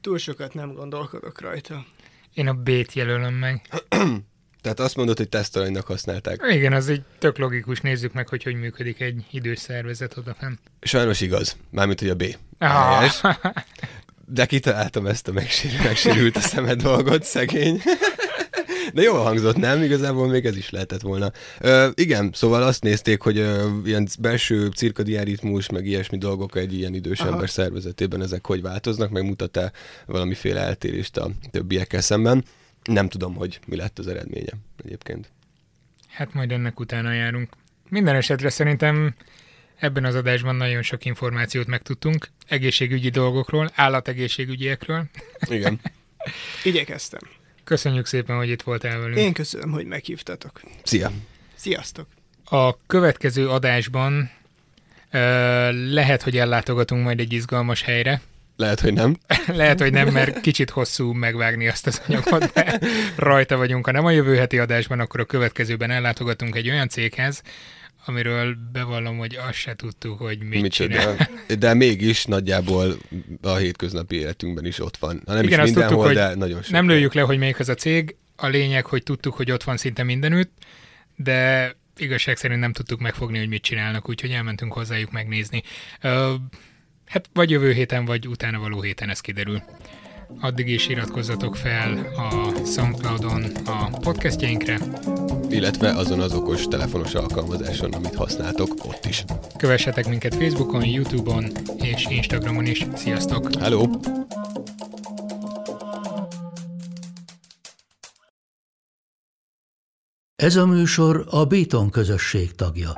Túl sokat nem gondolkodok rajta. Én a B-t jelölöm meg. Tehát azt mondod, hogy tesztalanynak használták. Igen, az egy tök logikus. Nézzük meg, hogy hogy működik egy idős szervezet odafenn. Sajnos igaz, mármint, hogy a B. Ah. Helyes. De kitaláltam ezt a megsérült, megsérült a szemed dolgot, szegény. De jól hangzott, nem? Igazából még ez is lehetett volna. Ö, igen, szóval azt nézték, hogy ö, ilyen belső cirkadián ritmus, meg ilyesmi dolgok egy ilyen idős Aha. ember szervezetében ezek hogy változnak, meg mutat-e valamiféle eltérést a többiekkel szemben. Nem tudom, hogy mi lett az eredménye egyébként. Hát majd ennek utána járunk. Minden esetre szerintem ebben az adásban nagyon sok információt megtudtunk egészségügyi dolgokról, állategészségügyiekről. Igen. Igyekeztem. Köszönjük szépen, hogy itt voltál velünk. Én köszönöm, hogy meghívtatok. Szia! Sziasztok! A következő adásban ö, lehet, hogy ellátogatunk majd egy izgalmas helyre. Lehet, hogy nem. Lehet, hogy nem, mert kicsit hosszú megvágni azt az anyagot, de rajta vagyunk. Ha nem a jövő heti adásban, akkor a következőben ellátogatunk egy olyan céghez, amiről bevallom, hogy azt se tudtuk, hogy mit, mit csinál. De, mégis nagyjából a hétköznapi életünkben is ott van. Ha nem Igen, is azt mindenhol, tudtuk, de nagyon sok. Nem lőjük le, hogy melyik az a cég. A lényeg, hogy tudtuk, hogy ott van szinte mindenütt, de igazság szerint nem tudtuk megfogni, hogy mit csinálnak, úgyhogy elmentünk hozzájuk megnézni. Hát vagy jövő héten, vagy utána való héten ez kiderül. Addig is iratkozzatok fel a Soundcloudon a podcastjainkre, Illetve azon az okos telefonos alkalmazáson, amit használtok ott is. kövessetek minket Facebookon, Youtube-on és Instagramon is. Sziasztok! Hello! Ez a műsor a Béton közösség tagja.